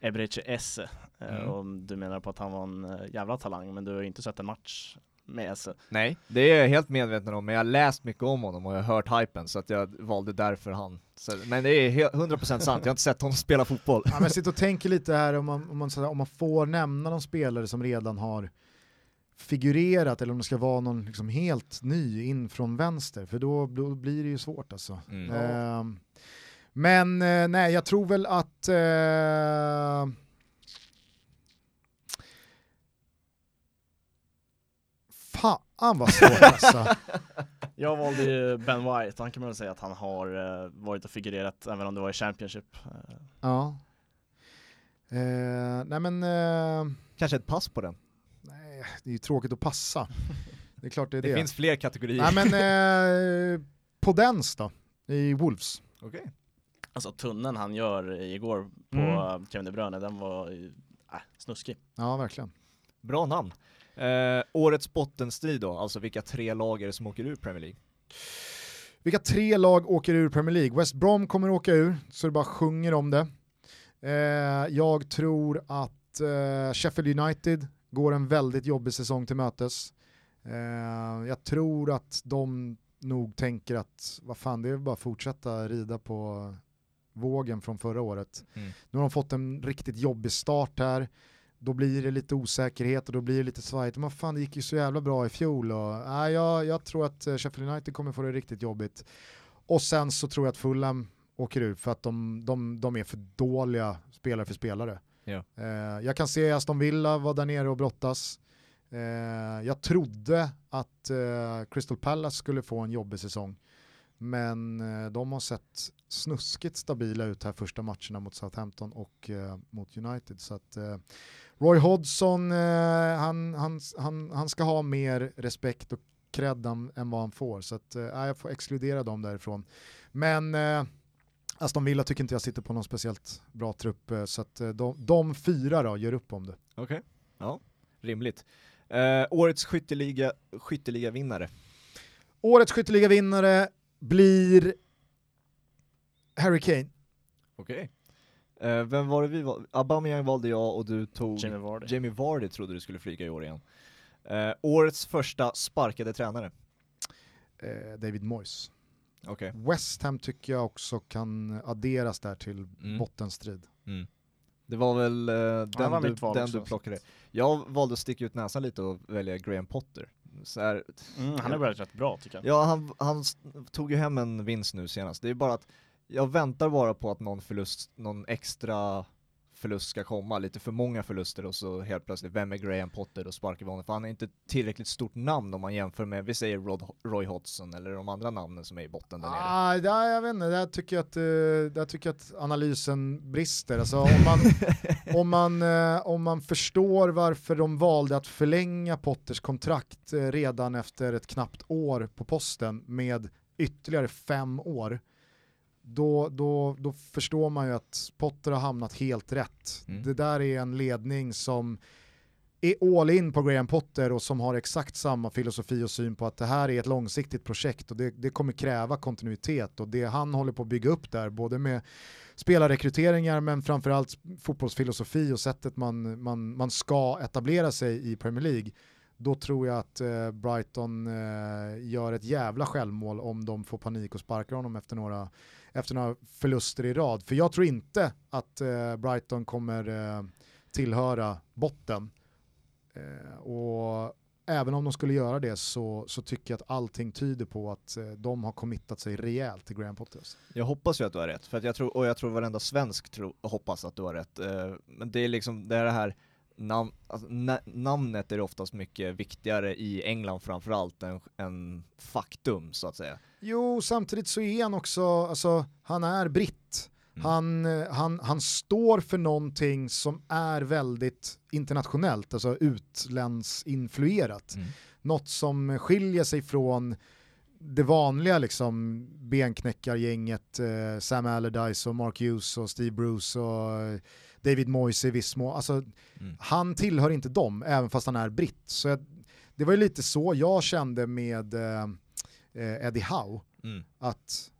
Ebrece Esse. Eh, Mm. och du menar på att han var en eh, jävla talang men du har ju inte sett en match med Esse. Nej, det är jag helt medveten om, men jag har läst mycket om honom och jag har hört hypen så att jag valde därför han. Så, men det är he- 100% sant, jag har inte sett honom spela fotboll. Ja, men jag sitter och tänker lite här om man, om, man, om man får nämna någon spelare som redan har figurerat eller om det ska vara någon liksom helt ny in från vänster för då, då blir det ju svårt alltså. Mm. Ehm, men eh, nej, jag tror väl att eh, Fan vad svårt alltså. Jag valde ju Ben White, han kan man väl säga att han har eh, varit och figurerat även om det var i Championship. Eh, ja. Eh, nej men, eh, Kanske ett pass på den. nej, det är ju tråkigt att passa. Det är klart det är Det, det. finns fler kategorier. Nej men, eh, Podens då, i Wolves. Okej. Alltså tunneln han gör igår på Mm. Kevin De Bruyne, den var äh, snuskig. Ja, verkligen. Bra namn. Eh, årets bottenstrid då, alltså vilka tre lag är det som åker ur Premier League? Vilka tre lag åker ur Premier League? West Brom kommer åka ur, så det bara sjunger om det. Eh, jag tror att eh, Sheffield United går en väldigt jobbig säsong till mötes. Eh, jag tror att de nog tänker att vad fan, det är bara att fortsätta rida på vågen från förra året. Mm. Nu har de fått en riktigt jobbig start här. Då blir det lite osäkerhet och då blir det lite svajigt. Men fan, det gick ju så jävla bra i fjol. Och, nej, jag, jag tror att eh, Sheffield United kommer få det riktigt jobbigt. Och sen så tror jag att Fulham åker ur för att de, de, de är för dåliga spelare för spelare. Ja. Eh, jag kan se Aston Villa vara där nere och brottas. Eh, jag trodde att eh, Crystal Palace skulle få en jobbig säsong. Men eh, de har sett snuskigt stabila ut här första matcherna mot Southampton och eh, mot United. Så att, eh, Roy Hodgson, eh, han, han, han, han ska ha mer respekt och cred än vad han får. Så att, eh, jag får exkludera dem därifrån. Men eh, Aston Villa tycker inte jag sitter på någon speciellt bra trupp. eh, Så att de, de fyra då, gör upp om det. Okej, ja, rimligt. Årets skytteliga, skytteliga vinnare. Årets skytteliga-vinnare blir Harry Kane. Okej. Eh, vem var det vi valde? Aubameyang valde jag och du tog Jamie Vardy. Jamie Vardy trodde du skulle flyga i år igen. Eh, årets första sparkade tränare. Eh, David Moyes. Okej. West Ham tycker jag också kan adderas där till Mm. bottenstrid. Mm. Det var väl eh, den, var du, den du plockade. Jag valde att sticka ut näsan lite och välja Graham Potter. Så här, Mm, han har börjat rätt bra tycker jag. ja, han, han tog ju hem en vinst nu senast. Det är bara att jag väntar bara på att någon förlust, någon extra förlust ska komma, lite för många förluster och så helt plötsligt, vem är Graham Potter och sparkar vi honom? För han är inte tillräckligt stort namn om man jämför med, vi säger Rod, Roy Hodgson eller de andra namnen som är i botten där nere. Ah, där, jag vet inte, där tycker jag att, eh, där tycker jag att analysen brister. Alltså, om, man, om, man, eh, om man förstår varför de valde att förlänga Potters kontrakt eh, redan efter ett knappt år på posten med ytterligare fem år, då, då, då förstår man ju att Potter har hamnat helt rätt. Mm. Det där är en ledning som är all in på Graham Potter och som har exakt samma filosofi och syn på att det här är ett långsiktigt projekt och det, det kommer kräva kontinuitet och det han håller på att bygga upp där, både med spelarrekryteringar men framförallt fotbollsfilosofi och sättet man, man, man ska etablera sig i Premier League, då tror jag att eh, Brighton eh, gör ett jävla självmål om de får panik och sparkar honom efter några, efter några förluster i rad. För jag tror inte att eh, Brighton kommer eh, tillhöra botten. Eh, och även om de skulle göra det så, så tycker jag att allting tyder på att eh, de har committat sig rejält till Graham Potters. Jag hoppas ju att du har rätt, för att jag tror, och jag tror varenda svensk tro, hoppas att du har rätt. Eh, men det är liksom, det är det här nam, alltså, na, namnet är oftast mycket viktigare i England framförallt än, än faktum så att säga. Jo, samtidigt så är han också, alltså han är britt. Mm. Han, eh, han, han står för någonting som är väldigt internationellt, alltså utlänsinfluerat. Mm. Något som skiljer sig från det vanliga liksom benknäckargänget eh, Sam Allardyce och Mark Hughes och Steve Bruce och eh, David Moyes i viss mån. Alltså, Mm. han tillhör inte dem, även fast han är britt. Så jag, det var ju lite så jag kände med eh, Eddie Howe, Mm. att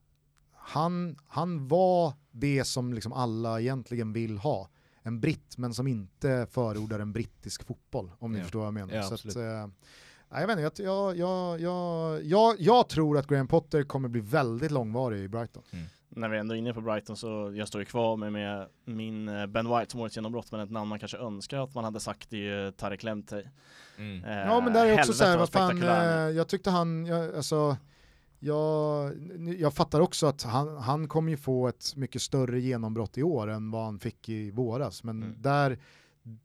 han, han var det som liksom alla egentligen vill ha. En britt, men som inte förordar en brittisk fotboll, om ni Ja. förstår vad jag menar. Ja, så att, eh, jag, vet inte, jag, jag, jag, jag, jag tror att Graham Potter kommer bli väldigt långvarig i Brighton. När vi ändå är inne på Brighton så jag står ju kvar med, med min eh, Ben White som årets genombrott men ett namn man kanske önskar att man hade sagt är eh, Tarek Lemtey. Mm. Eh, Ja men där är också så här, vad fan, eh, jag tyckte han, jag, alltså, jag, jag fattar också att han, han kommer ju få ett mycket större genombrott i år än vad han fick i våras, men Mm. där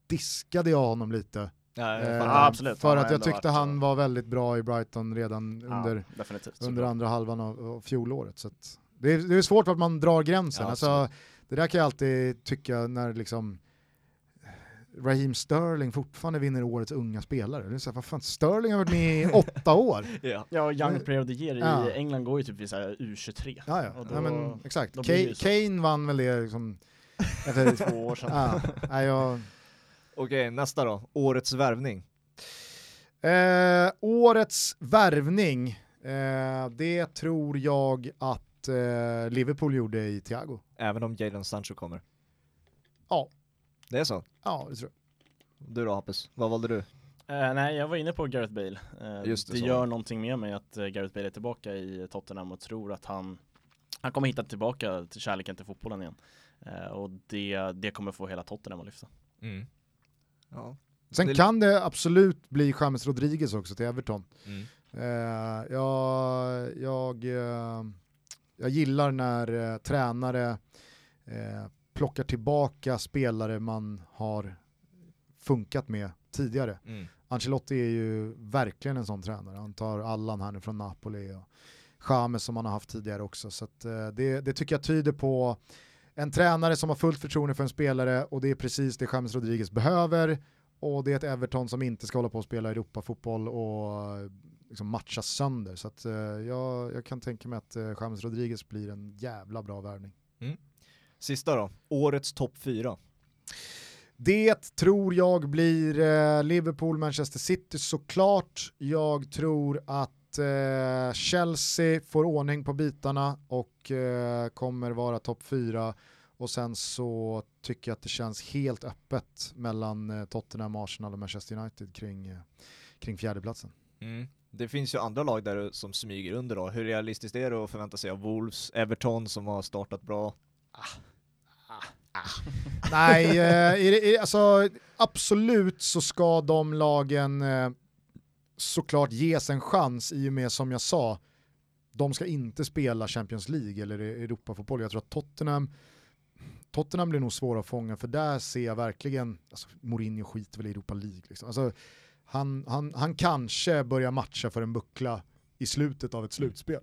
diskade jag honom lite. Ja, eh, absolut. För att jag tyckte han så. var väldigt bra i Brighton redan Ja, under, definitivt. under andra halvan av, av fjolåret. Så att det, är, det är svårt vart man drar gränsen. Ja, alltså, det där kan jag alltid tycka när liksom Raheem Sterling fortfarande vinner årets unga spelare. Det är så här, vad fan, Sterling har varit med i åtta år. Ja. Ja, Young Player of the Year Ja. i England går ju typ vid så här U23. Ja, ja. Då- ja men, exakt. Kane. Kane vann väl det liksom, efter Två år sedan. ja, nej, jag, Okej, nästa då. Årets värvning. eh, årets värvning, eh, det tror jag att eh, Liverpool gjorde i Thiago. Även om Jadon Sancho kommer. Ja. Det är så? Ja, det tror jag. Du då Hampus, vad valde du? Eh, nej, jag var inne på Gareth Bale. Eh, Just det, det gör någonting med mig att eh, Gareth Bale är tillbaka i Tottenham och tror att han, han kommer hitta tillbaka till kärleken till fotbollen igen. Eh, och det, det kommer få hela Tottenham att lyfta. Mm. Ja. Sen Det- kan det absolut bli James Rodriguez också till Everton. Mm. Eh, jag, jag, eh, jag gillar när eh, tränare eh, plockar tillbaka spelare man har funkat med tidigare. Mm. Ancelotti är ju verkligen en sån tränare. Han tar Allan här nu från Napoli och James som han har haft tidigare också. Så att, eh, det, det tycker jag tyder på en tränare som har fullt förtroende för en spelare och det är precis det James Rodriguez behöver och det är ett Everton som inte ska hålla på att spela Europafotboll och liksom matcha sönder. Så att, eh, jag, jag kan tänka mig att eh, James Rodriguez blir en jävla bra värvning. Sista då, årets topp fyra. Det tror jag blir eh, Liverpool, Manchester City såklart. Jag tror att eh, Chelsea får ordning på bitarna och eh, kommer vara topp fyra. Och sen så tycker jag att det känns helt öppet mellan eh, Tottenham, Arsenal och Manchester United kring, kring fjärdeplatsen. Mm. Det finns ju andra lag där som smyger under då. Hur realistiskt är det att förvänta sig av Wolves, Everton som har startat bra? Nej, eh, är det, är, alltså, absolut så ska de lagen eh, såklart ges en chans i och med som jag sa, de ska inte spela Champions League eller Europafotboll. Jag tror att Tottenham, Tottenham blir nog svåra att fånga för där ser jag verkligen, alltså, Mourinho skiter väl i Europa League. Liksom. Alltså, han, han, han kanske börjar matcha för en buckla i slutet av ett slutspel.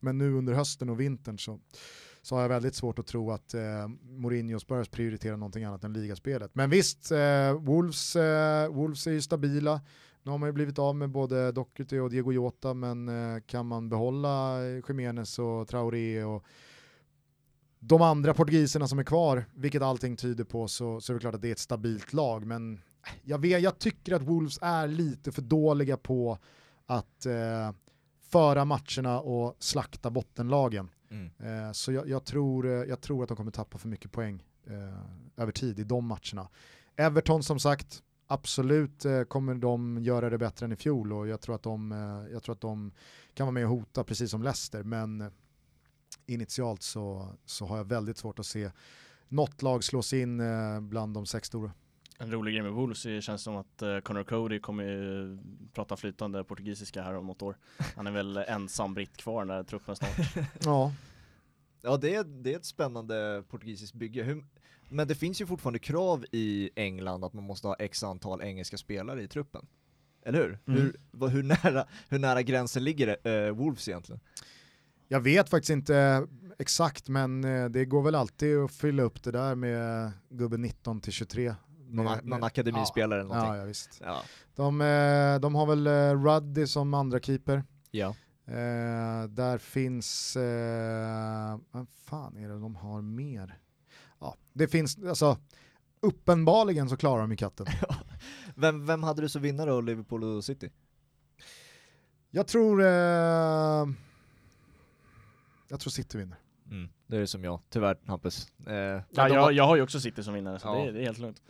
Men nu under hösten och vintern så så har jag väldigt svårt att tro att eh, Mourinho Spurs prioriterar någonting annat än ligaspelet. Men visst, eh, Wolves, eh, Wolves är ju stabila. Nu har man ju blivit av med både Doherty och Diego Jota, men eh, kan man behålla Jiménez och Traoré och de andra portugiserna som är kvar, vilket allting tyder på, så, så är det klart att det är ett stabilt lag. Men jag, vet, jag tycker att Wolves är lite för dåliga på att eh, föra matcherna och slakta bottenlagen. Mm. Eh, så jag, jag, tror, eh, jag tror att de kommer tappa för mycket poäng eh, över tid i de matcherna. Everton som sagt, absolut eh, kommer de göra det bättre än i fjol och jag tror att de, eh, jag tror att de kan vara med och hota precis som Leicester men initialt så, så har jag väldigt svårt att se något lag slås in bland de sex stora. En rolig grej med Wolves det känns som att uh, Connor Cody kommer prata flytande portugisiska här om något år. Han är väl ensam britt kvar när truppen snart. ja. Ja det är, det är ett spännande portugisiskt bygge. Hur, men det finns ju fortfarande krav i England att man måste ha x antal engelska spelare i truppen. Eller hur? Mm. Hur, vad, hur, nära, hur nära gränsen ligger äh, Wolves egentligen? Jag vet faktiskt inte exakt men eh, det går väl alltid att fylla upp det där med gubben 19 till 23 någon, med, någon akademispelare ja, eller någonting. Ja, ja visst. Ja. De, eh, de har väl eh, Ruddy som andra keeper. Ja. Eh, där finns, eh, vad fan är det de har mer? Ja, det finns, alltså uppenbarligen så klarar de ju katten. vem, vem hade du så vinnare av Liverpool och City? Jag tror, eh, jag tror City vinner. Mm, det är det som jag, tyvärr Hampus. Eh, ja, jag, har... jag har ju också City som vinnare så ja. det, är, det, är helt lugnt.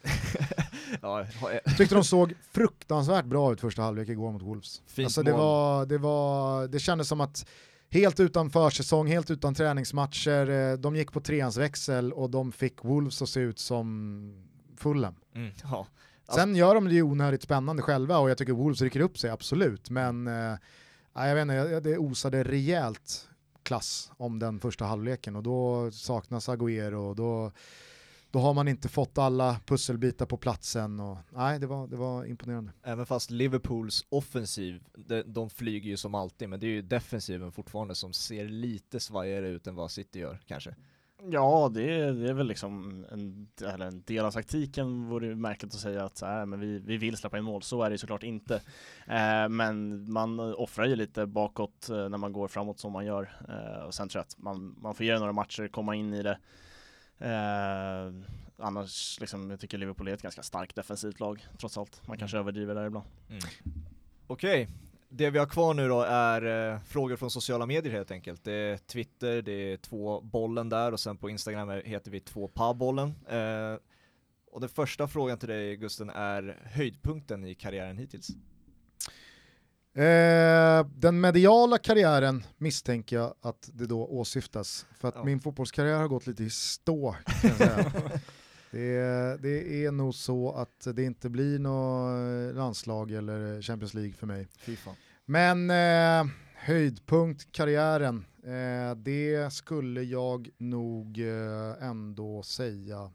ja, jag tyckte de såg fruktansvärt bra ut första halvlek igår mot Wolves. Fint alltså det, var, det, var, det kändes som att helt utan försäsong, helt utan träningsmatcher, eh, de gick på treansväxel och de fick Wolves att se ut som Fulham. Mm, ja. Sen gör de det ju onödigt spännande själva och jag tycker Wolves rycker upp sig, absolut. Men eh, jag vet inte, det osade rejält klass om den första halvleken och då saknas Agüero och då, då har man inte fått alla pusselbitar på platsen och nej det var, det var imponerande. Även fast Liverpools offensiv, de, de flyger ju som alltid men det är ju defensiven fortfarande som ser lite svajigare ut än vad City gör kanske. Ja, det är, det är väl liksom en, eller en del av taktiken vore märkligt att säga att så här, men vi, vi vill släppa in mål, så är det såklart inte. Eh, men man offrar ju lite bakåt eh, när man går framåt som man gör. Eh, och sen tror jag att man, man får ge några matcher, komma in i det. Eh, annars, liksom, jag tycker Liverpool är ett ganska starkt defensivt lag, trots allt. Man kanske mm. överdriver där ibland. Mm. Okej, det vi har kvar nu då är eh, frågor från sociala medier helt enkelt. Det är Twitter, det är två bollen där och sen på Instagram heter vi två pabollen. Eh, och den första frågan till dig Gusten är höjdpunkten i karriären hittills? Eh, den mediala karriären misstänker jag att det då åsyftas. För att ja. min fotbollskarriär har gått lite i stå. Det är, det är nog så att det inte blir något landslag eller Champions League för mig. FIFA. Men eh, höjdpunkt karriären. Eh, det skulle jag nog eh, ändå säga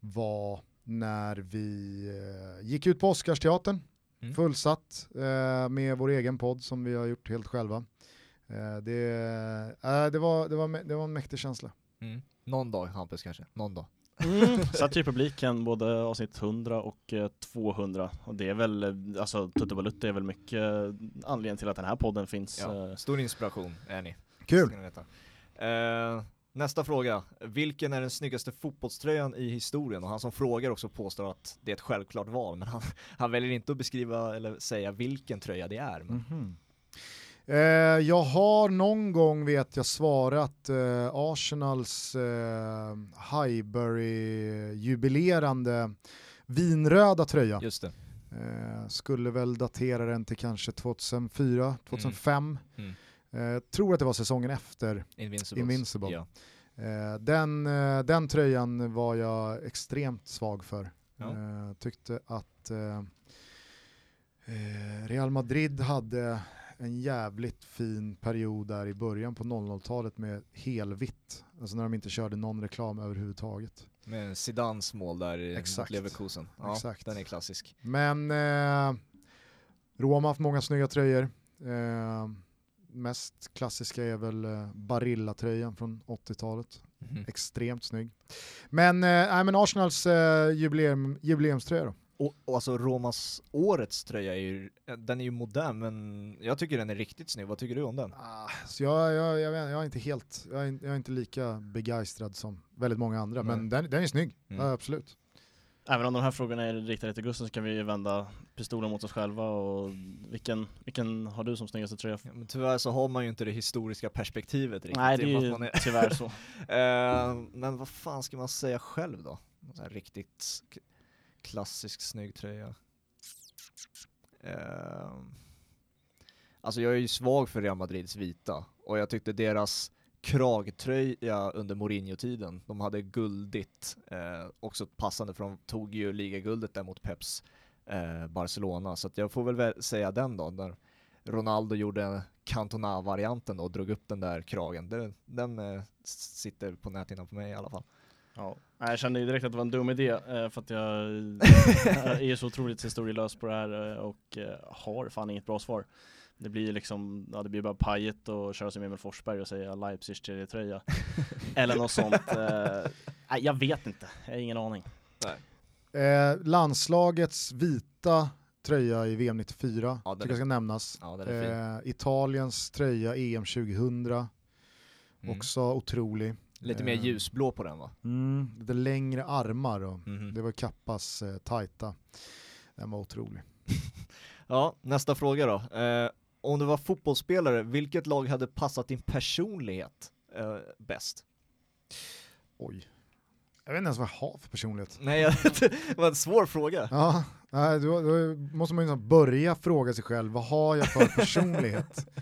var när vi eh, gick ut på Oscarsteatern, Mm. fullsatt eh, med vår egen podd som vi har gjort helt själva. Eh, det, det, var, det, var, det var en mäktig känsla. Mm. Någon dag Hampus kanske, någon dag. Mm. Satt ju i publiken både avsnitt 100 och eh, 200 och det är väl, eh, alltså Tutte Balutte är väl mycket eh, anledningen till att den här podden finns. Ja, eh. stor inspiration är ni. Kul! Ni veta. Eh, nästa fråga. Vilken är den snyggaste fotbollströjan i historien? Och han som frågar också påstår att det är ett självklart val, men han, han väljer inte att beskriva eller säga vilken tröja det är. Men, Mhm. Eh, jag har någon gång vet jag svarat eh, Arsenals eh, Highbury-jubilerande vinröda tröja. Just det. Eh, skulle väl datera den till kanske 2004, 2005. Mm. Eh, tror att det var säsongen efter. Invincibles. Invincible. Ja. Eh, den, eh, den tröjan var jag extremt svag för. Ja. Tyckte att Real Madrid hade en jävligt fin period där i början på 00-talet med helvitt. Alltså när de inte körde någon reklam överhuvudtaget. Med Zidans mål där i Exakt. Leverkusen. Ja, Exakt. den är klassisk. Men eh, Roma har haft många snygga tröjor. Eh, mest klassiska är väl eh, Barilla-tröjan från 80-talet. Mhm. Extremt snygg. Men, eh, men Arsenals eh, jubileum, jubileumströja då? Och, och alltså Romas årets tröja är ju, den är ju modern men jag tycker den är riktigt snygg. Vad tycker du om den? Ah, så jag, jag, jag, vet, jag är inte helt, jag är, jag är inte lika begeistrad som väldigt många andra, Nej. men den, den är snygg, Mm. ja, absolut. Även om de här frågorna är riktade till Gusten så kan vi ju vända pistolen mot oss själva och vilken, vilken har du som snyggaste tröja? Ja, men tyvärr så har man ju inte det historiska perspektivet riktigt. Nej det är ju man tyvärr så. Eh, men vad fan ska man säga själv då? Riktigt klassisk snygg tröja. Eh, alltså jag är ju svag för Real Madrids vita och jag tyckte deras kragtröja under Mourinho-tiden, de hade guldigt, eh, också passande för de tog ju ligaguldet där mot Peps eh, Barcelona, så att jag får väl säga den då, när Ronaldo gjorde Cantona-varianten och drog upp den där kragen. Den, den eh, sitter på näthinnan på mig i alla fall. Ja. Nej, Jag kände ju direkt att det var en dum idé eh, för att jag är så otroligt historielös på det här eh, och eh, har fan inget bra svar. Det blir ju liksom, ja det blir bara pajet och köra som Emil Forsberg och säga Leipzigs tredje tröja Eller något sånt. Nej jag vet inte, jag har ingen aning. Eh, landslagets vita tröja i VM 94, Ja, tycker jag ska nämnas. Ja. Eh, Italiens tröja EM 2000, Mm. också otrolig. Lite mer eh, ljusblå på den va? Mm, lite längre armar och Mhm. det var Kappas eh, tajta. Den var otrolig. Ja, nästa fråga då. Eh, om du var fotbollsspelare, vilket lag hade passat din personlighet eh, bäst? Oj. Jag vet inte ens vad jag har för personlighet. Nej, det var en svår fråga. Ja, då, då måste man ju liksom börja fråga sig själv, vad har jag för personlighet?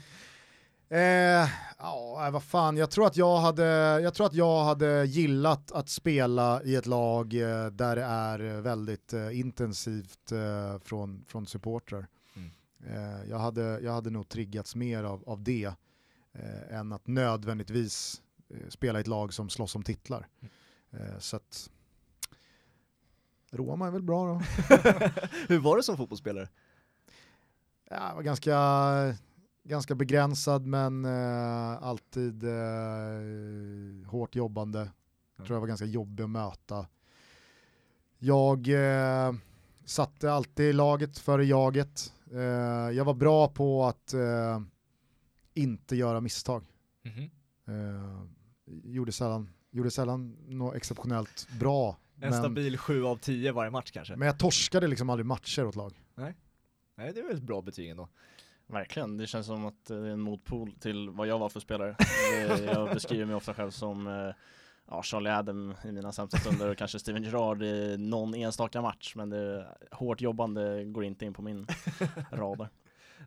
Eh, ja, vad fan, jag tror, att jag, hade, jag tror att jag hade gillat att spela i ett lag eh, där det är väldigt eh, intensivt eh, från, från supportrar. Mm. Jag, hade, jag hade nog triggats mer av, av det än att nödvändigtvis spela i ett lag som slåss om titlar. Eh, så att Roma är väl bra då. Hur var det som fotbollsspelare? Ja, jag var ganska, ganska begränsad men eh, alltid eh, hårt jobbande. Ja. Tror jag var ganska jobbig att möta. Jag eh, satte alltid laget före jaget. Eh, jag var bra på att eh, inte göra misstag. Mhm. Eh, gjorde sällan, gjorde sällan något exceptionellt bra. En Men, stabil 7 av 10 varje match kanske? men jag torskade liksom aldrig matcher åt lag. Nej, det är väl ett bra betyg ändå. Verkligen, det känns som att det är en motpol till vad jag var för spelare. Jag beskriver mig ofta själv som eh, ja, Charlie Adam i mina sämsta stunder och kanske Steven Gerrard i någon enstaka match. Men det hårt jobbande går inte in på min radar.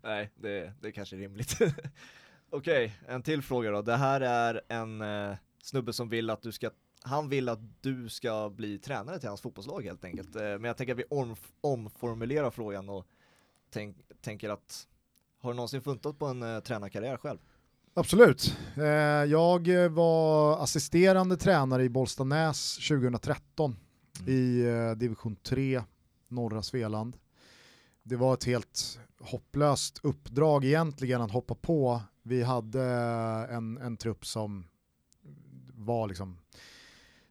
Nej, det, det är kanske är rimligt. Okej, en till fråga då. Det här är en eh, snubbe som vill att du ska, han vill att du ska bli tränare till hans fotbollslag helt enkelt. Eh, men jag tänker att vi om, omformulerar frågan och tänk, tänker att har du någonsin funtat på en eh, tränarkarriär själv? Absolut. Eh, jag var assisterande tränare i Bollstanäs 2013 mm. i eh, division 3, norra Svealand. Det var ett helt hopplöst uppdrag egentligen att hoppa på. Vi hade en, en trupp som var liksom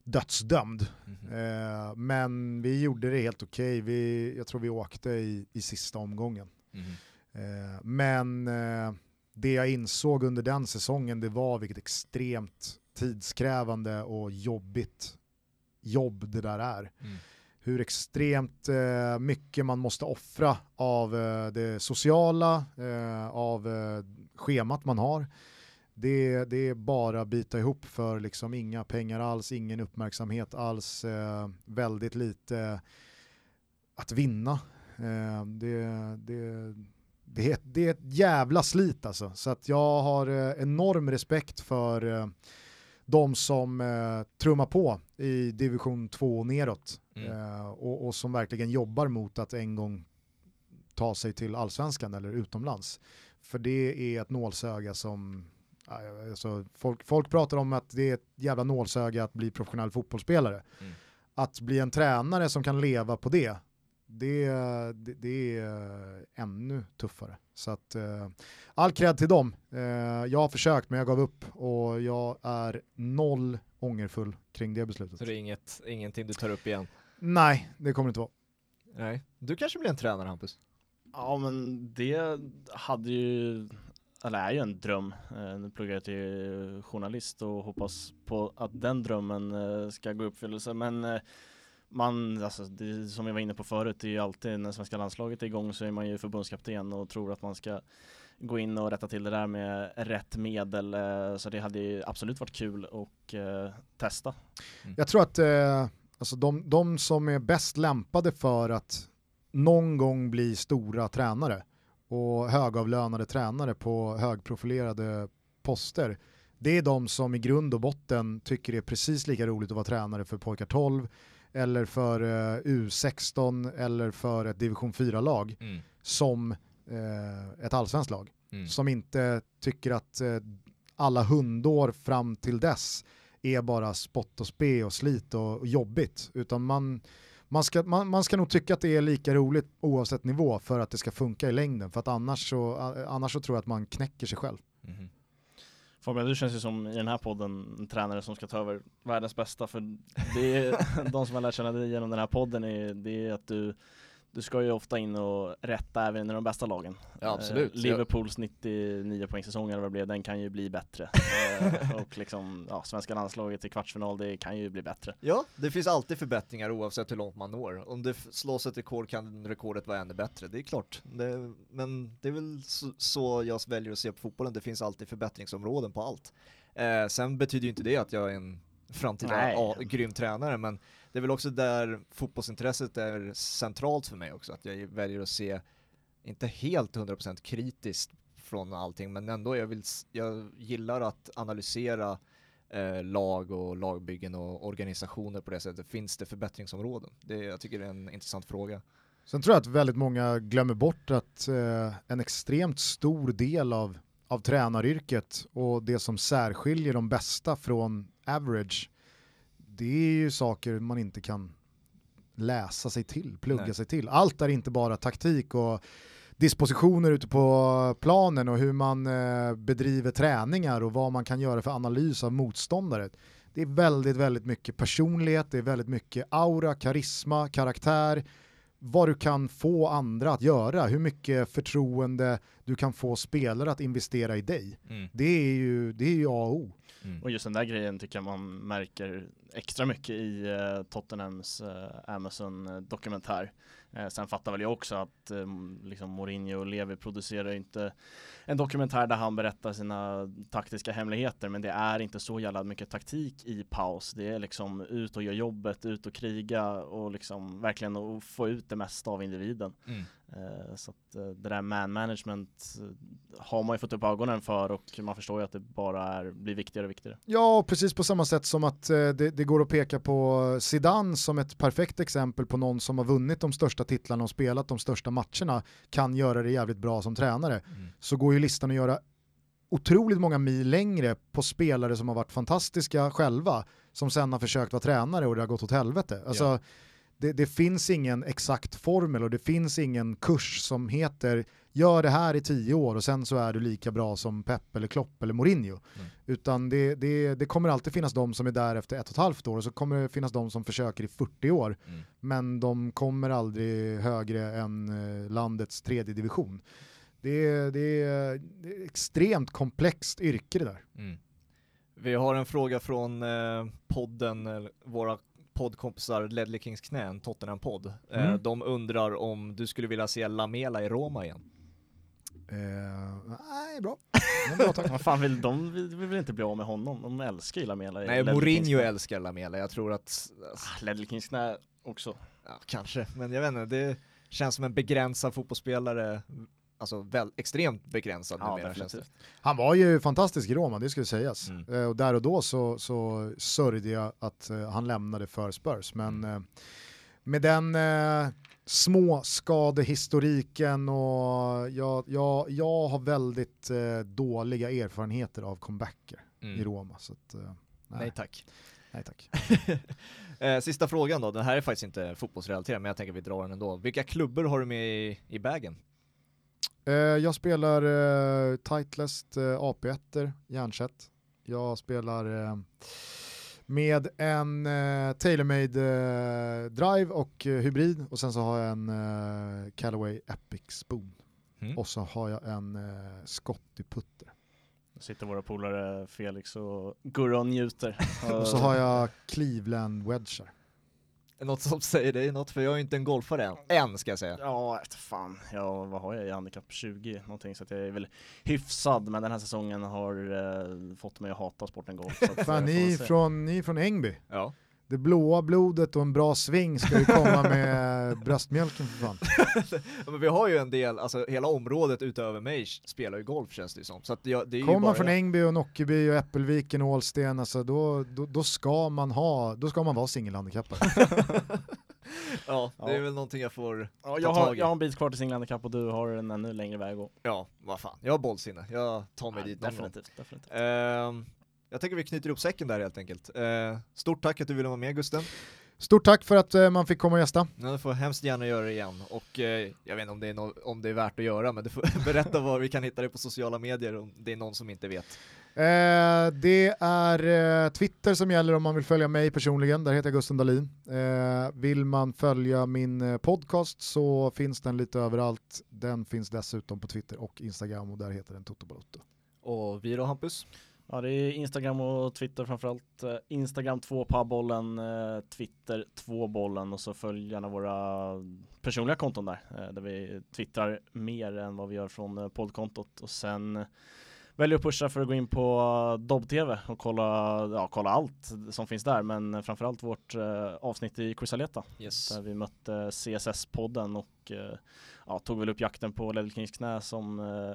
dödsdömd. Mm. Eh, men vi gjorde det helt okej. Okay. Jag tror vi åkte i, i sista omgången. Mm. Eh, men eh, det jag insåg under den säsongen det var vilket extremt tidskrävande och jobbigt jobb det där är. Mm. Hur extremt eh, mycket man måste offra av eh, det sociala, eh, av eh, schemat man har. Det, det, är bara byta ihop för liksom inga pengar alls, ingen uppmärksamhet alls, eh, väldigt lite att vinna. det, det det är, det är ett jävla slit alltså. Så att jag har eh, enorm respekt för eh, de som eh, trummar på i division 2 och neråt mm. eh, och, och, som verkligen jobbar mot att en gång ta sig till allsvenskan eller utomlands. För det är ett nålsöga som, alltså, folk, folk pratar om att det är ett jävla nålsöga att bli professionell fotbollsspelare. Mm. Att bli en tränare som kan leva på det, det, det, det, är ännu tuffare. Så att uh, all cred till dem. Uh, jag har försökt men jag gav upp och jag är noll ångerfull kring det beslutet. Så det är inget, ingenting du tar upp igen? Nej, det kommer det inte vara. Nej, du kanske blir en tränare Hampus? Ja men det hade ju, eller är ju en dröm. Uh, nu pluggar jag till journalist och hoppas på att den drömmen ska gå i uppfyllelse men man, alltså, det, som jag var inne på förut, det är ju alltid när svenska landslaget är igång så är man ju förbundskapten och tror att man ska gå in och rätta till det där med rätt medel. Eh, så det hade ju absolut varit kul att eh, testa. Mm. Jag tror att eh, alltså de, de som är bäst lämpade för att någon gång bli stora tränare och högavlönade tränare på högprofilerade poster, det är de som i grund och botten tycker det är precis lika roligt att vara tränare för pojkar 12 eller för uh, U16 eller för ett division 4-lag mm. som uh, ett allsvenskt lag. Mm. Som inte tycker att uh, alla hundår fram till dess är bara spott och spe och slit och, och jobbigt. Utan man, man, ska, man, man ska nog tycka att det är lika roligt oavsett nivå för att det ska funka i längden. För att annars så, annars så tror jag att man knäcker sig själv. Mm. Fabian, du känns ju som i den här podden en tränare som ska ta över världens bästa för det är, de som har lärt känna dig genom den här podden är, det är att du du ska ju ofta in och rätta även i de bästa lagen. Ja, absolut. Eh, Liverpools 99 poängsäsong eller vad det blev, den kan ju bli bättre. eh, och liksom, ja, svenska landslaget i kvartsfinal, det kan ju bli bättre. Ja, det finns alltid förbättringar oavsett hur långt man når. Om det slås ett rekord kan rekordet vara ännu bättre, det är klart. Det, men det är väl så, så, jag väljer att se på fotbollen, det finns alltid förbättringsområden på allt. Eh, sen betyder ju inte det att jag är en framtida grym tränare, men det är väl också där fotbollsintresset är centralt för mig också, att jag väljer att se, inte helt 100% kritiskt från allting, men ändå jag, vill, jag gillar att analysera eh, lag och lagbyggen och organisationer på det sättet. Finns det förbättringsområden? Det, jag tycker det är en intressant fråga. Sen tror jag att väldigt många glömmer bort att eh, en extremt stor del av, av tränaryrket och det som särskiljer de bästa från average det är ju saker man inte kan läsa sig till, plugga Nej. sig till. Allt är inte bara taktik och dispositioner ute på planen och hur man eh, bedriver träningar och vad man kan göra för analys av motståndare. Det är väldigt, väldigt mycket personlighet, det är väldigt mycket aura, karisma, karaktär, vad du kan få andra att göra, hur mycket förtroende du kan få spelare att investera i dig. Mm. Det är ju det är ju A och O. Mm. Och just den där grejen tycker jag man märker extra mycket i uh, Tottenhams uh, Amazon-dokumentär. Uh, sen fattar väl jag också att um, liksom Mourinho och Levi producerar inte en dokumentär där han berättar sina taktiska hemligheter men det är inte så jävla mycket taktik i paus. Det är liksom ut och göra jobbet, ut och kriga och liksom verkligen få ut det mesta av individen. Mm. Eh, så att eh, det där man management eh, har man ju fått upp ögonen för och man förstår ju att det bara är, blir viktigare och viktigare. Ja, precis på samma sätt som att det, det går att peka på Zidane som ett perfekt exempel på någon som har vunnit de största titlarna och spelat de största matcherna kan göra det jävligt bra som tränare. Mm. Så går ju listan att göra otroligt många mil längre på spelare som har varit fantastiska själva, som sen har försökt vara tränare och det har gått åt helvete. Alltså, Ja. Det, det finns ingen exakt formel och det finns ingen kurs som heter gör det här i tio år och sen så är du lika bra som Pep eller Klopp eller Mourinho. Mm. Utan det, det, det kommer alltid finnas de som är där efter ett och ett halvt år och så kommer det finnas de som försöker i 40 år Mm. men de kommer aldrig högre än eh, landets tredje division. Det är, det, är, extremt komplext yrke det där. Mm. Vi har en fråga från eh, podden, våra poddkompisar Ledley Kings knän, Tottenham-podd. Eh, Mm. de undrar om du skulle vilja se Lamela i Roma igen? Eh, nej, bra. Men bra tack. Vad fan vill de vill, vill inte bli av med honom? De älskar ju Lamela. i Nej, Ledley Mourinho Kings knä. älskar Lamela, jag tror att, Ah, Ledley Kings knä också. ja, kanske, men jag vet inte, det känns som en begränsad fotbollsspelare, alltså väl, extremt begränsad Ja, numera känns det. Han var ju fantastisk i Roma, det skulle sägas. Mm. Eh, och där och då så, så sörjde jag att eh, han lämnade för Spurs. Men Mm. eh, med den eh, småskadehistoriken och jag, jag, jag har väldigt eh, dåliga erfarenheter av comebacker Mm. i Roma. Så att, eh, nej, Nej tack. nej tack. eh, sista frågan då, den här är faktiskt inte fotbollsrelaterad men jag tänker att vi drar den ändå. Vilka klubbor har du med i, i bagen? Eh, jag spelar eh, Titleist eh, AP1, järnset. Jag spelar eh, med en eh, TaylorMade eh, Drive och eh, hybrid och sen så har jag en eh, Callaway Epic Spoon. Mm. Och så har jag en eh, Scotty Putter. Nu sitter våra polare Felix och Gurra och njuter. Och så har jag Cleveland Wedgar. Något som säger dig något, för jag är inte en golfare än, än ska jag säga. Ja, fan. Ja, vad har jag i handikapp? 20 någonting, så att jag är väl hyfsad, men den här säsongen har eh, fått mig att hata sporten golf. Så att, eh, Fan, får ni från, ni från Ängby. Ja. Det blåa blodet och en bra sving ska ju komma med bröstmjölken för fan. Men vi har ju en del, alltså hela området utöver mig spelar ju golf känns det ju som. Så att jag, det är ju Kommer bara... man från Ängby och Nockeby och Äppelviken och Ålsten, alltså då, då, då, ska man ha, då ska man vara singelhandikappad. ja, det är Ja. väl någonting jag får, Ja, ta jag, har, tag i. jag har en bit kvar till singlandikapp och du har en ännu längre väg att gå. ja, vad fan, jag har bollsinne, jag tar mig Ja, dit någon gång. definitivt, definitivt. Jag tänker vi knyter ihop säcken där helt enkelt. Uh, stort tack att du ville vara med Gusten. Stort tack för att eh, man fick komma och gästa. Ja, du får hemskt gärna göra det igen och eh, jag vet inte om det, är no- om det är värt att göra men du får berätta var vi kan hitta dig på sociala medier om det är någon som inte vet. Eh, det är eh, Twitter som gäller om man vill följa mig personligen, där heter jag Gusten Dahlin. Eh, vill man följa min eh, podcast så finns den lite överallt. Den finns dessutom på Twitter och Instagram och där heter den Toto Balotto. Och vi då Hampus? Ja, det är Instagram och Twitter framförallt. Eh, Instagram 2 bollen, eh, Twitter 2 bollen och så följ gärna våra personliga konton där, eh, där vi twittrar mer än vad vi gör från poddkontot och sen väljer att pusha för att gå in på Dobb-TV och kolla, ja, kolla allt som finns där, men framförallt vårt eh, avsnitt i Quisaleta Yes. där vi mötte CSS-podden och eh, ja, tog väl upp jakten på Ledley Kings knä som eh,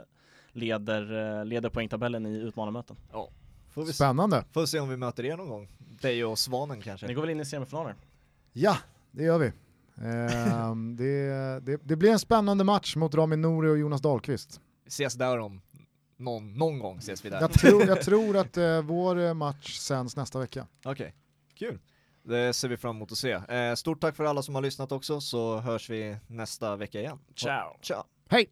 leder, eh, leder poängtabellen i utmanarmöten. Får vi se, Spännande. får se om vi möter er någon gång. Dig och Svanen Ni kanske. går väl in i semifinaler? Ja, det gör vi. Ehm, det, det, det blir en spännande match mot Rami Nouri och Jonas Dahlqvist. Vi ses där om någon, någon gång ses vi där. Jag tror, jag tror att eh, vår eh, match sänds nästa vecka. Okej, kul. Det ser vi fram emot att se. Eh, stort tack för alla som har lyssnat också så hörs vi nästa vecka igen. Ciao! Ciao! Hej!